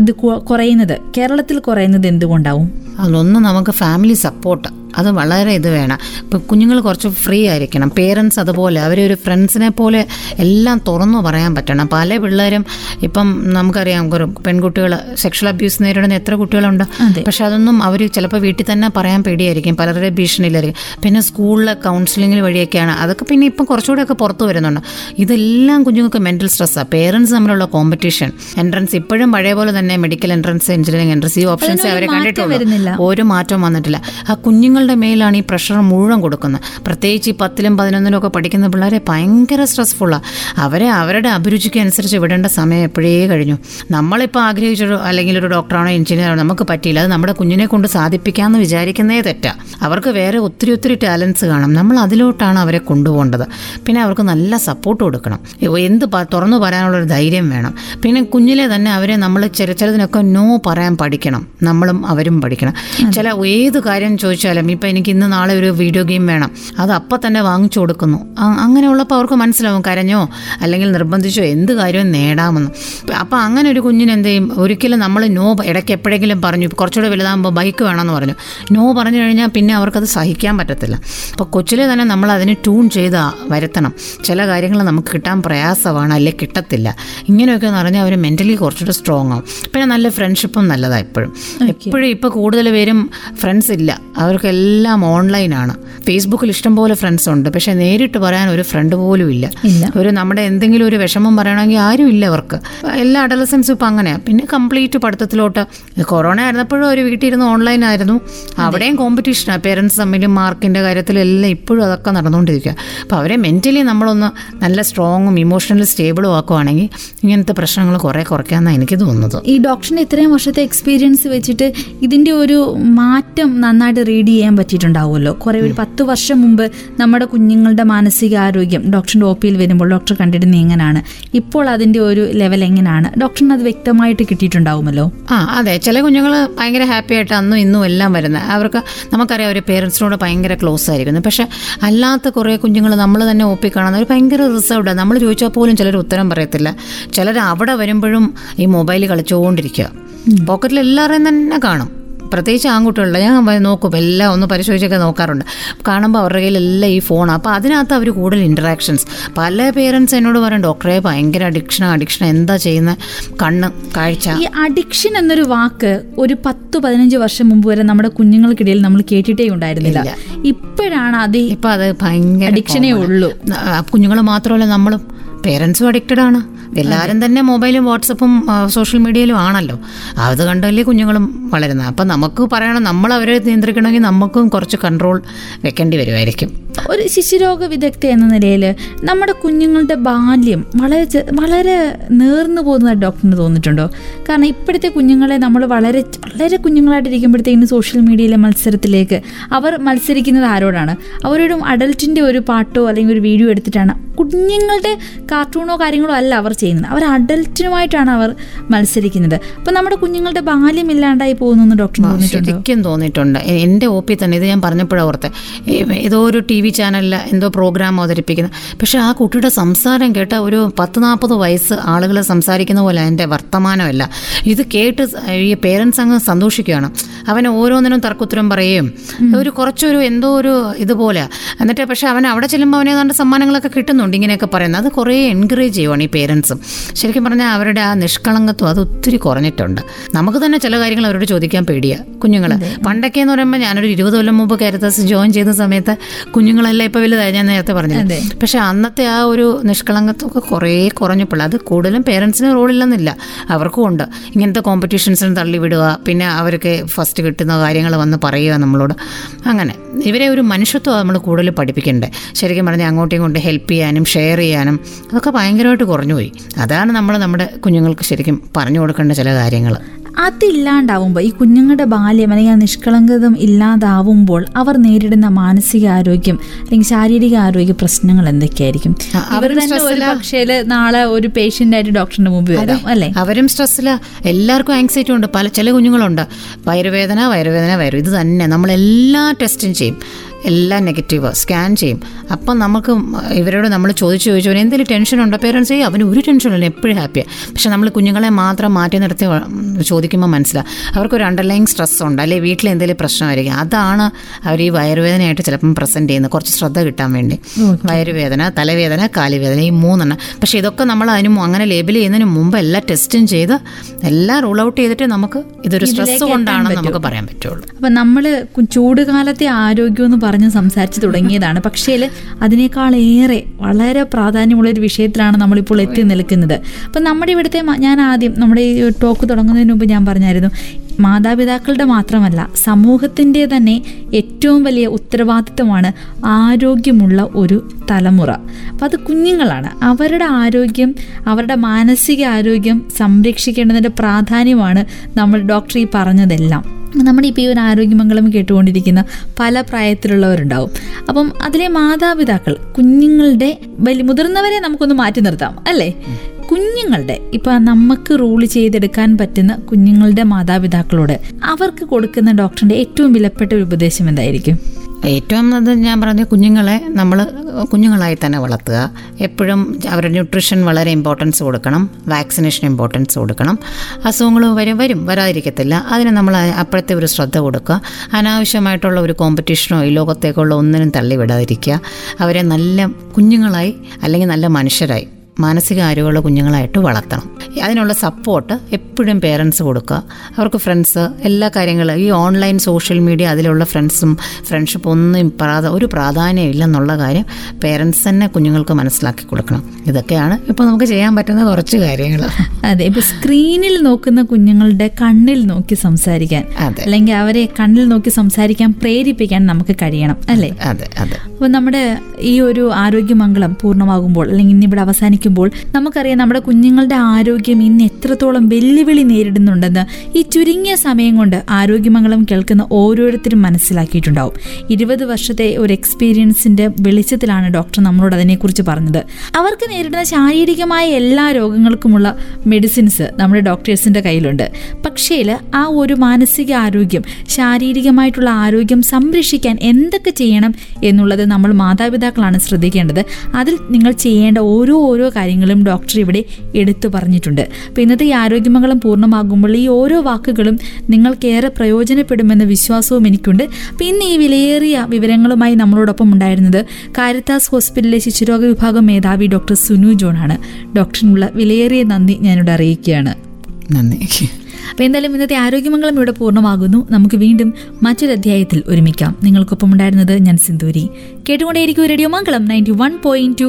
ഇത് കുറയുന്നത് കേരളത്തിൽ കുറയുന്നത് എന്തുകൊണ്ടാവും? അതിലൊന്ന് നമുക്ക് ഫാമിലി സപ്പോർട്ട് അത് വളരെ ഇത് വേണം. ഇപ്പം കുഞ്ഞുങ്ങൾ കുറച്ച് ഫ്രീ ആയിരിക്കണം. പേരൻസ് അതുപോലെ അവരെ ഒരു ഫ്രണ്ട്സിനെ പോലെ എല്ലാം തുറന്നു പറയാൻ പറ്റണം. പല പിള്ളേരും ഇപ്പം നമുക്കറിയാം പെൺകുട്ടികൾ സെക്ഷൽ അബ്യൂസ് നേരിടുന്ന എത്ര കുട്ടികളുണ്ട്. പക്ഷെ അതൊന്നും അവർ ചിലപ്പോൾ വീട്ടിൽ തന്നെ പറയാൻ പേടിയായിരിക്കും. പലരുടെ ഭീഷണിയിലായിരിക്കും. പിന്നെ സ്കൂളിലെ കൗൺസിലിംഗ് വഴിയൊക്കെയാണ്. അതൊക്കെ പിന്നെ ഇപ്പം കുറച്ചുകൂടെയൊക്കെ പുറത്തു വരുന്നുണ്ട്. ഇതെല്ലാം കുഞ്ഞുങ്ങൾക്ക് മെന്റൽ സ്ട്രെസ്സാണ് പേരൻസ് തമ്മിലുള്ള കോമ്പറ്റീഷൻ എൻട്രൻസ് ഇപ്പോഴും പഴയ പോലെ തന്നെ മെഡിക്കൽ എൻട്രൻസ് എഞ്ചിനീയറിംഗ് എൻട്രൻസ് ഈ ഓപ്ഷൻസ് അവരെ കണ്ടിട്ടുള്ളൂ. വരുന്നില്ല. ഒരു മാറ്റവും വന്നിട്ടില്ല. ആ കുഞ്ഞുങ്ങളുടെ മേലാണ് ഈ പ്രഷർ മുഴുവൻ കൊടുക്കുന്നത്. പ്രത്യേകിച്ച് ഈ പത്തിലും പതിനൊന്നിലും ഒക്കെ പഠിക്കുന്ന പിള്ളേരെ ഭയങ്കര സ്ട്രെസ്ഫുള്ളാണ് അവരെ അവരുടെ അഭിരുചിക്ക് അനുസരിച്ച് വിടേണ്ട സമയം എപ്പോഴേ കഴിഞ്ഞു. നമ്മളിപ്പോൾ ആഗ്രഹിച്ചൊരു അല്ലെങ്കിൽ ഒരു ഡോക്ടറാണോ എഞ്ചിനീയറാണോ നമുക്ക് പറ്റിയില്ല. അത് നമ്മുടെ കുഞ്ഞിനെ കൊണ്ട് സാധിപ്പിക്കാമെന്ന് വിചാരിക്കുന്നേ തെറ്റാ. അവർക്ക് വേറെ ഒത്തിരി ഒത്തിരി ടാലൻസ് കാണും. നമ്മൾ അതിലോട്ടാണ് അവരെ കൊണ്ടുപോകേണ്ടത്. പിന്നെ അവർക്ക് നല്ല സപ്പോർട്ട് കൊടുക്കണം. എന്ത് തുറന്നു പറയാനുള്ളൊരു ധൈര്യം വേണം. പിന്നെ കുഞ്ഞിലെ തന്നെ അവരെ നമ്മൾ ചില ചിലതിനൊക്കെ നോ പറയാൻ പഠിക്കണം. നമ്മളും അവരും പഠിക്കണം. ചില ഏത് കാര്യം ചോദിച്ചാലും ഇപ്പം എനിക്ക് ഇന്ന് നാളെ ഒരു വീഡിയോ ഗെയിം വേണം. അത് അപ്പം തന്നെ വാങ്ങിച്ചു കൊടുക്കുന്നു. അങ്ങനെയുള്ളപ്പോൾ അവർക്ക് മനസ്സിലാവും കരഞ്ഞോ? അല്ലെങ്കിൽ നിർബന്ധിച്ചോ? എന്ത് കാര്യവും നേടാമെന്ന്. അപ്പം അങ്ങനെ ഒരു കുഞ്ഞിന് എന്ത് ചെയ്യും? ഒരിക്കലും നമ്മൾ നോ ഇടയ്ക്ക് എപ്പോഴെങ്കിലും പറഞ്ഞു കുറച്ചുകൂടെ വലുതാകുമ്പോൾ ബൈക്ക് വേണമെന്ന് പറഞ്ഞു. നോ പറഞ്ഞു കഴിഞ്ഞാൽ പിന്നെ അവർക്കത് സഹിക്കാൻ പറ്റത്തില്ല. അപ്പോൾ കൊച്ചിലെ തന്നെ നമ്മൾ അതിന് ട്യൂൺ ചെയ്ത് വരുത്തണം. ചില കാര്യങ്ങൾ നമുക്ക് കിട്ടാൻ പ്രയാസമാണ് അല്ലെങ്കിൽ കിട്ടത്തില്ല. ഇങ്ങനെയൊക്കെ എന്ന് പറഞ്ഞാൽ അവർ മെന്റലി കുറച്ചുകൂടെ സ്ട്രോങ് ആവും. പിന്നെ നല്ല ഫ്രണ്ട്ഷിപ്പും നല്ലതാണ് എപ്പോഴും എപ്പോഴും ഇപ്പോൾ കൂടുതൽ പേരും ഫ്രണ്ട്സ് ഇല്ല. അവർക്കെല്ലാം ഓൺലൈനാണ് ഫേസ്ബുക്കിൽ ഇഷ്ടംപോലെ ഫ്രണ്ട്സ് ഉണ്ട്. പക്ഷെ നേരിട്ട് പറയാൻ ഒരു ഫ്രണ്ട് പോലും ഇല്ല. ഒരു നമ്മുടെ എന്തെങ്കിലും ഒരു വിഷമം പറയണമെങ്കിൽ ആരും ഇല്ല അവർക്ക്. എല്ലാ അഡലസൻസും ഇപ്പം അങ്ങനെയാണ് പിന്നെ കംപ്ലീറ്റ് പഠിത്തത്തിലോട്ട്. കൊറോണ ആയിരുന്നപ്പോഴും അവർ വീട്ടിലിരുന്ന് ഓൺലൈൻ ആയിരുന്നു. അവിടെയും കോമ്പറ്റീഷനാണ് പേരൻസ് തമ്മിലും മാർക്കിന്റെ കാര്യത്തിലും എല്ലാം ഇപ്പോഴും അതൊക്കെ നടന്നുകൊണ്ടിരിക്കുക. അപ്പോൾ അവരെ മെന്റലി നമ്മളൊന്ന് നല്ല സ്ട്രോങ്ങും ഇമോഷണലി സ്റ്റേബിളും ആക്കുവാണെങ്കിൽ ഇങ്ങനത്തെ പ്രശ്നങ്ങൾ കുറേ കുറയ്ക്കാമെന്നാണ് എനിക്ക് തോന്നുന്നത്. ഈ ഡോക്ടറിന്റെ ഇത്രയും വർഷത്തെ എക്സ്പീരിയൻസ് വെച്ചിട്ട് ഇതിന്റെ ഒരു മാറ്റം നന്നായിട്ട് റീഡ് ചെയ്യാൻ പറ്റിയിട്ടുണ്ടാവുമല്ലോ. കുറെ ഒരു പത്ത് വർഷം മുമ്പ് നമ്മുടെ കുഞ്ഞുങ്ങളുടെ മാനസികാരോഗ്യം ഡോക്ടറിന്റെ ഒ പിയിൽ വരുമ്പോൾ ഡോക്ടർ കണ്ടിരുന്നത് എങ്ങനെയാണ് ഇപ്പോൾ അതിന്റെ ഒരു ലെവൽ എങ്ങനെയാണ് ഡോക്ടറിന് അത് വ്യക്തമായിട്ട് കിട്ടിയിട്ടുണ്ടാവുമല്ലോ? ആ അതെ. ചില കുഞ്ഞുങ്ങൾ ഭയങ്കര ഹാപ്പി ആയിട്ട് അന്നും ഇന്നും എല്ലാം വരുന്നത്. അവർക്ക് നമുക്കറിയാം അവർ പേരൻസിനോട് ഭയങ്കര ക്ലോസ് ആയിരിക്കുന്നു. പക്ഷെ അല്ലാത്ത കുറേ കുഞ്ഞുങ്ങൾ നമ്മൾ തന്നെ ഒപ്പി കാണുന്ന ഒരു ഭയങ്കര റിസർവ്ഡ്. നമ്മൾ ചോദിച്ചാൽ പോലും ചിലർ ഉത്തരം പറയത്തില്ല. ചിലർ അവിടെ വരുമ്പോഴും ഈ മൊബൈൽ കളിച്ചുകൊണ്ടിരിക്കുക. പോക്കറ്റിൽ എല്ലാവരെയും തന്നെ കാണും. പ്രത്യേകിച്ച് ആൺകുട്ടികളുടെ ഞാൻ നോക്കും. എല്ലാം ഒന്ന് പരിശോധിച്ചൊക്കെ നോക്കാറുണ്ട്. കാണുമ്പോൾ അവരുടെ കയ്യിലെല്ലാം ഈ ഫോണാണ് അപ്പോൾ അതിനകത്ത് അവർ കൂടുതൽ ഇന്ററാക്ഷൻസ് പല പേരൻസ് എന്നോട് പറയും ഡോക്ടറെ ഭയങ്കര അഡിക്ഷൻ അഡിക്ഷൻ എന്താ ചെയ്യുന്നത് കണ്ണ് കാഴ്ച. ഈ അഡിക്ഷൻ എന്നൊരു വാക്ക് ഒരു പത്ത് പതിനഞ്ച് വർഷം മുമ്പ് വരെ നമ്മുടെ കുഞ്ഞുങ്ങൾക്കിടയിൽ നമ്മൾ കേട്ടിട്ടേ ഉണ്ടായിരുന്നില്ല. ഇപ്പോഴാണ് അത് ഇപ്പം അത് ഭയങ്കര അഡിക്ഷനേ ഉള്ളൂ. കുഞ്ഞുങ്ങൾ മാത്രമല്ല നമ്മളും. പേരൻസും അഡിക്റ്റഡ് ആണ്. എല്ലാവരും തന്നെ മൊബൈലും വാട്സപ്പും സോഷ്യൽ മീഡിയയിലും ആണല്ലോ. അത് കണ്ടല്ലേ കുഞ്ഞുങ്ങളും വളരുന്നത്. അപ്പം നമുക്ക് പറയണം നമ്മൾ അവരെ നിയന്ത്രിക്കണമെങ്കിൽ നമുക്കും കുറച്ച് കൺട്രോൾ വെക്കേണ്ടി വരുമായിരിക്കും. ഒരു ശിശുരോഗ വിദഗ്ധ എന്ന നിലയിൽ നമ്മുടെ കുഞ്ഞുങ്ങളുടെ ബാല്യം വളരെ വളരെ നേർന്നു പോകുന്നതായിട്ട് ഡോക്ടറിന് തോന്നിയിട്ടുണ്ടോ? കാരണം ഇപ്പോഴത്തെ കുഞ്ഞുങ്ങളെ നമ്മൾ വളരെ വളരെ കുഞ്ഞുങ്ങളായിട്ടിരിക്കുമ്പോഴത്തേക്കിന് സോഷ്യൽ മീഡിയയിലെ മത്സരത്തിലേക്ക് അവർ മത്സരിക്കുന്നത് ആരോടാണ്? അവരോടും അഡൽറ്റിന്റെ ഒരു പാട്ടോ അല്ലെങ്കിൽ ഒരു വീഡിയോ എടുത്തിട്ടാണ്. കുഞ്ഞുങ്ങളുടെ കാർട്ടൂണോ കാര്യങ്ങളോ അല്ല അവർ ചെയ്യുന്നത്. അവർ അഡൽറ്റിനുമായിട്ടാണ് അവർ മത്സരിക്കുന്നത്. അപ്പം നമ്മുടെ കുഞ്ഞുങ്ങളുടെ ബാല്യം ഇല്ലാണ്ടായി പോകുന്നു ഡോക്ടർ ശരിക്കും തോന്നിയിട്ടുണ്ട്. എന്റെ ഒ പി തന്നെ ഇത് ഞാൻ പറഞ്ഞപ്പോഴാണ് ഓർത്തെ. ഏതോ ഒരു ടി വി ചാനലിൽ എന്തോ പ്രോഗ്രാം അവതരിപ്പിക്കുന്നത് പക്ഷേ ആ കുട്ടിയുടെ സംസാരം കേട്ട ഒരു പത്ത് നാൽപ്പത് വയസ്സ് ആളുകൾ സംസാരിക്കുന്ന പോലെ എന്റെ വർത്തമാനമല്ല. ഇത് കേട്ട് ഈ പേരൻസ് അങ്ങ് സന്തോഷിക്കുകയാണ്. അവൻ ഓരോന്നിനും തർക്കുത്തരം പറയുകയും ഒരു കുറച്ചൊരു എന്തോ ഒരു ഇതുപോലെ എന്നിട്ട് പക്ഷേ അവൻ അവിടെ ചെല്ലുമ്പോൾ അവനെ സമ്മാനങ്ങളൊക്കെ കിട്ടുന്നുണ്ട് ഇങ്ങനെയൊക്കെ പറയുന്നത്. അത് കുറേ എൻകറേജ് ചെയ്യുവാണ് ഈ പേരൻസും ശരിക്കും പറഞ്ഞാൽ അവരുടെ ആ നിഷ്കളങ്കത്വം അത് ഒത്തിരി കുറഞ്ഞിട്ടുണ്ട്. നമുക്ക് തന്നെ ചില കാര്യങ്ങൾ അവരോട് ചോദിക്കാൻ പേടിയാ. കുഞ്ഞുങ്ങൾ പണ്ടൊക്കെ എന്ന് പറയുമ്പോൾ ഞാനൊരു ഇരുപത് കൊല്ലം മുമ്പ് കാരത്താസ് ജോയിൻ ചെയ്ത സമയത്ത് കുഞ്ഞുങ്ങളെല്ലാം ഇപ്പോൾ വലുതായി ഞാൻ നേരത്തെ പറഞ്ഞത് പക്ഷെ പക്ഷേ അന്നത്തെ ആ ഒരു നിഷ്കളങ്കത്വമൊക്കെ കുറേ കുറഞ്ഞപ്പോൾ അത് കൂടുതലും പേരൻസിന് റോളില്ലെന്നില്ല അവർക്കും ഉണ്ട്. ഇങ്ങനത്തെ കോമ്പറ്റീഷൻസിന് തള്ളിവിടുക പിന്നെ അവർക്ക് ഫസ്റ്റ് കിട്ടുന്ന കാര്യങ്ങൾ വന്ന് പറയുക നമ്മളോട്. അങ്ങനെ. ഇവരെ ഒരു മനുഷ്യത്വം നമ്മൾ കൂടുതൽ പഠിപ്പിക്കണ്ടേ. ശരിക്കും പറഞ്ഞാൽ അങ്ങോട്ടും ഇങ്ങോട്ടും ഹെൽപ്പ് ചെയ്യാനും ഷെയർ ചെയ്യാനും അതൊക്കെ ഭയങ്കരമായിട്ട് കുറഞ്ഞുപോയി. അതാണ് നമ്മൾ നമ്മുടെ കുഞ്ഞുങ്ങൾക്ക് ശരിക്കും പറഞ്ഞു കൊടുക്കേണ്ട ചില കാര്യങ്ങൾ. അതില്ലാണ്ടാവുമ്പോൾ ഈ കുഞ്ഞുങ്ങളുടെ ബാല്യം അല്ലെങ്കിൽ ആ നിഷ്കളങ്കതം ഇല്ലാതാവുമ്പോൾ അവർ നേരിടുന്ന മാനസികാരോഗ്യം അല്ലെങ്കിൽ ശാരീരിക ആരോഗ്യ പ്രശ്നങ്ങൾ എന്തൊക്കെയായിരിക്കും? അവർ തന്നെ ഒരു. പക്ഷേ നാളെ ഒരു പേഷ്യന്റ് ആയിട്ട് ഡോക്ടറിന്റെ മുമ്പിൽ വരാം അല്ലേ? അവരും സ്ട്രെസ്സില എല്ലാവർക്കും ആങ്സൈറ്റി ഉണ്ട്. പല ചില കുഞ്ഞുങ്ങളുണ്ട്. വയറുവേദന വയറുവേദന വയറു. ഇത് തന്നെ. നമ്മളെല്ലാ ടെസ്റ്റും ചെയ്യും. എല്ലാം നെഗറ്റീവ് സ്കാൻ ചെയ്യും. അപ്പം നമുക്ക് ഇവരോട് നമ്മൾ ചോദിച്ചു ചോദിച്ചു "അവന് എന്തെങ്കിലും ടെൻഷൻ ഉണ്ടോ? പേരൻസ് ചെയ്യും അവന് ഒരു ടെൻഷൻ ടെൻഷനില്ല എപ്പോഴും ഹാപ്പിയാണ് പക്ഷെ നമ്മൾ കുഞ്ഞുങ്ങളെ മാത്രം മാറ്റി നിർത്തി ചോദിക്കുമ്പോൾ മനസ്സിലാവും അവർക്കൊരു അണ്ടർലൈൻ സ്ട്രെസ് ഉണ്ട്. അല്ലെങ്കിൽ വീട്ടിൽ എന്തെങ്കിലും പ്രശ്നമായിരിക്കും. അതാണ് അവർ ഈ വയറുവേദനയായിട്ട് ചിലപ്പം പ്രസന്റ് ചെയ്യുന്നത്. കുറച്ച് ശ്രദ്ധ കിട്ടാൻ വേണ്ടി. വയറുവേദന തലവേദന കാലുവേദന ഈ മൂന്നെണ്ണം. പക്ഷേ ഇതൊക്കെ നമ്മൾ അതിന് അങ്ങനെ ലേബിൾ ചെയ്യുന്നതിന് മുമ്പ് എല്ലാ ടെസ്റ്റും ചെയ്ത് എല്ലാം റൂൾ ഔട്ട് ചെയ്തിട്ട് നമുക്ക് ഇതൊരു സ്ട്രെസ് കൊണ്ടാണെന്ന് നമുക്ക് പറയാൻ പറ്റുള്ളൂ. അപ്പം നമ്മൾ ചൂടുകാലത്തെ ആരോഗ്യം എന്ന് പറഞ്ഞ് സംസാരിച്ചു തുടങ്ങിയതാണ്. പക്ഷേ അതിനേക്കാൾ ഏറെ വളരെ പ്രാധാന്യമുള്ള ഒരു വിഷയത്തിലാണ് നമ്മളിപ്പോൾ എത്തി നിൽക്കുന്നത്. അപ്പം നമ്മുടെ ഇവിടുത്തെ ഞാൻ ആദ്യം നമ്മുടെ ഈ ടോക്ക് തുടങ്ങുന്നതിന് മുമ്പ് ഞാൻ പറഞ്ഞായിരുന്നു മാതാപിതാക്കളുടെ മാത്രമല്ല സമൂഹത്തിന്റെ തന്നെ ഏറ്റവും വലിയ ഉത്തരവാദിത്തമാണ് ആരോഗ്യമുള്ള ഒരു തലമുറ. അപ്പം അത് കുഞ്ഞുങ്ങളാണ്. അവരുടെ ആരോഗ്യം അവരുടെ മാനസിക ആരോഗ്യം സംരക്ഷിക്കേണ്ടതിന്റെ പ്രാധാന്യമാണ് നമ്മൾ ഡോക്ടർ ഈ പറഞ്ഞതെല്ലാം. നമ്മുടെ ഇപ്പോൾ ഈ ഒരു ആരോഗ്യമംഗളം കേട്ടുകൊണ്ടിരിക്കുന്ന പല പ്രായത്തിലുള്ളവരുണ്ടാവും. അപ്പം അതിലെ മാതാപിതാക്കൾ കുഞ്ഞുങ്ങളുടെ വലിയ മുതിർന്നവരെ നമുക്കൊന്ന് മാറ്റി നിർത്താം അല്ലേ? കുഞ്ഞുങ്ങളുടെ ഇപ്പൊ നമുക്ക് റൂൾ ചെയ്തെടുക്കാൻ പറ്റുന്ന കുഞ്ഞുങ്ങളുടെ മാതാപിതാക്കളോട് അവർക്ക് കൊടുക്കുന്ന ഡോക്ടറിന്റെ ഏറ്റവും വിലപ്പെട്ട ഒരു ഉപദേശം എന്തായിരിക്കും? ഏറ്റവും അത് ഞാൻ പറഞ്ഞ കുഞ്ഞുങ്ങളെ നമ്മൾ കുഞ്ഞുങ്ങളായി തന്നെ വളർത്തുക. എപ്പോഴും അവരുടെ ന്യൂട്രീഷൻ വളരെ ഇമ്പോർട്ടൻസ് കൊടുക്കണം. വാക്സിനേഷൻ ഇമ്പോർട്ടൻസ് കൊടുക്കണം. അസുഖങ്ങൾ വരും വരും വരാതിരിക്കത്തില്ല. അതിന് നമ്മൾ അപ്പോഴത്തെ ഒരു ശ്രദ്ധ കൊടുക്കുക. അനാവശ്യമായിട്ടുള്ള ഒരു കോമ്പറ്റീഷനോ ഈ ലോകത്തേക്കുള്ള ഒന്നിനും തള്ളിവിടാതിരിക്കുക. അവരെ നല്ല കുഞ്ഞുങ്ങളായി അല്ലെങ്കിൽ നല്ല മനുഷ്യരായി മാനസിക ആരോഗ്യമുള്ള കുഞ്ഞുങ്ങളായിട്ട് വളർത്തണം. അതിനുള്ള സപ്പോർട്ട് എപ്പോഴും പേരൻസ് കൊടുക്കുക. അവർക്ക് ഫ്രണ്ട്സ് എല്ലാ കാര്യങ്ങളും ഈ ഓൺലൈൻ സോഷ്യൽ മീഡിയ അതിലുള്ള ഫ്രണ്ട്സും ഫ്രണ്ട്ഷിപ്പ് ഒന്നും പ്രാധാ ഒരു പ്രാധാന്യം ഇല്ലെന്നുള്ള കാര്യം പേരൻസ് തന്നെ കുഞ്ഞുങ്ങൾക്ക് മനസ്സിലാക്കി കൊടുക്കണം. ഇതൊക്കെയാണ് ഇപ്പോൾ നമുക്ക് ചെയ്യാൻ പറ്റുന്ന കുറച്ച് കാര്യങ്ങൾ. അതെ ഇപ്പോൾ സ്ക്രീനിൽ നോക്കുന്ന കുഞ്ഞുങ്ങളുടെ കണ്ണിൽ നോക്കി സംസാരിക്കാൻ അതെ. അല്ലെങ്കിൽ അവരെ കണ്ണിൽ നോക്കി സംസാരിക്കാൻ പ്രേരിപ്പിക്കാൻ നമുക്ക് കഴിയണം അല്ലേ? അതെ അതെ. അപ്പോൾ നമ്മുടെ ഈ ഒരു ആരോഗ്യമംഗളം പൂർണമാകുമ്പോൾ അല്ലെങ്കിൽ ഇന്നിവിടെ അവസാനിക്കുമ്പോൾ നമുക്കറിയാം നമ്മുടെ കുഞ്ഞുങ്ങളുടെ ആരോഗ്യം ഇന്ന് എത്രത്തോളം വെല്ലുവിളി നേരിടുന്നുണ്ടെന്ന്. ഈ ചുരുങ്ങിയ സമയം കൊണ്ട് ആരോഗ്യമംഗളം കേൾക്കുന്ന ഓരോരുത്തരും മനസ്സിലാക്കിയിട്ടുണ്ടാവും. ഇരുപത് വർഷത്തെ ഒരു എക്സ്പീരിയൻസിന്റെ വെളിച്ചത്തിലാണ് ഡോക്ടർ നമ്മളോട് അതിനെക്കുറിച്ച് പറഞ്ഞത്. അവർക്ക് നേരിടുന്ന ശാരീരികമായ എല്ലാ രോഗങ്ങൾക്കുമുള്ള മെഡിസിൻസ് നമ്മുടെ ഡോക്ടേഴ്സിന്റെ കയ്യിലുണ്ട്. പക്ഷേ ആ ഒരു മാനസിക ആരോഗ്യം ശാരീരികമായിട്ടുള്ള ആരോഗ്യം സംരക്ഷിക്കാൻ എന്തൊക്കെ ചെയ്യണം എന്നുള്ളത് നമ്മൾ മാതാപിതാക്കളാണ് ശ്രദ്ധിക്കേണ്ടത്. അതിൽ നിങ്ങൾ ചെയ്യേണ്ട ഓരോ ഓരോ കാര്യങ്ങളും ഡോക്ടർ ഇവിടെ എടുത്തു പറഞ്ഞിട്ടുണ്ട്. അപ്പോൾ ഇന്നത്തെ ഈ ആരോഗ്യമംഗളം പൂർണമാകുമ്പോൾ ഈ ഓരോ വാക്കുകളും നിങ്ങൾക്കേറെ പ്രയോജനപ്പെടുമെന്ന വിശ്വാസവും എനിക്കുണ്ട്. അപ്പോൾ ഇന്ന് ഈ വിലയേറിയ വിവരങ്ങളുമായി നമ്മളോടൊപ്പം ഉണ്ടായിരുന്നത് കാരിത്താസ് ഹോസ്പിറ്റലിലെ ശിശുരോഗ വിഭാഗം മേധാവി ഡോക്ടർ സുനു ജോണാണ്. ഡോക്ടറിനുള്ള വിലയേറിയ നന്ദി ഞാനിവിടെ അറിയിക്കുകയാണ്. നന്ദി. അപ്പോൾ എന്തായാലും ഇന്നത്തെ ആരോഗ്യമംഗളം ഇവിടെ പൂർണമാകുന്നു. നമുക്ക് വീണ്ടും മറ്റൊരു അധ്യായത്തിൽ ഒരുമിക്കാം. നിങ്ങൾക്കൊപ്പം ഉണ്ടായിരുന്നത് ഞാൻ Sinduri. കേട്ടുകൊണ്ടേയിരിക്കും radio Mangalam ninety one point two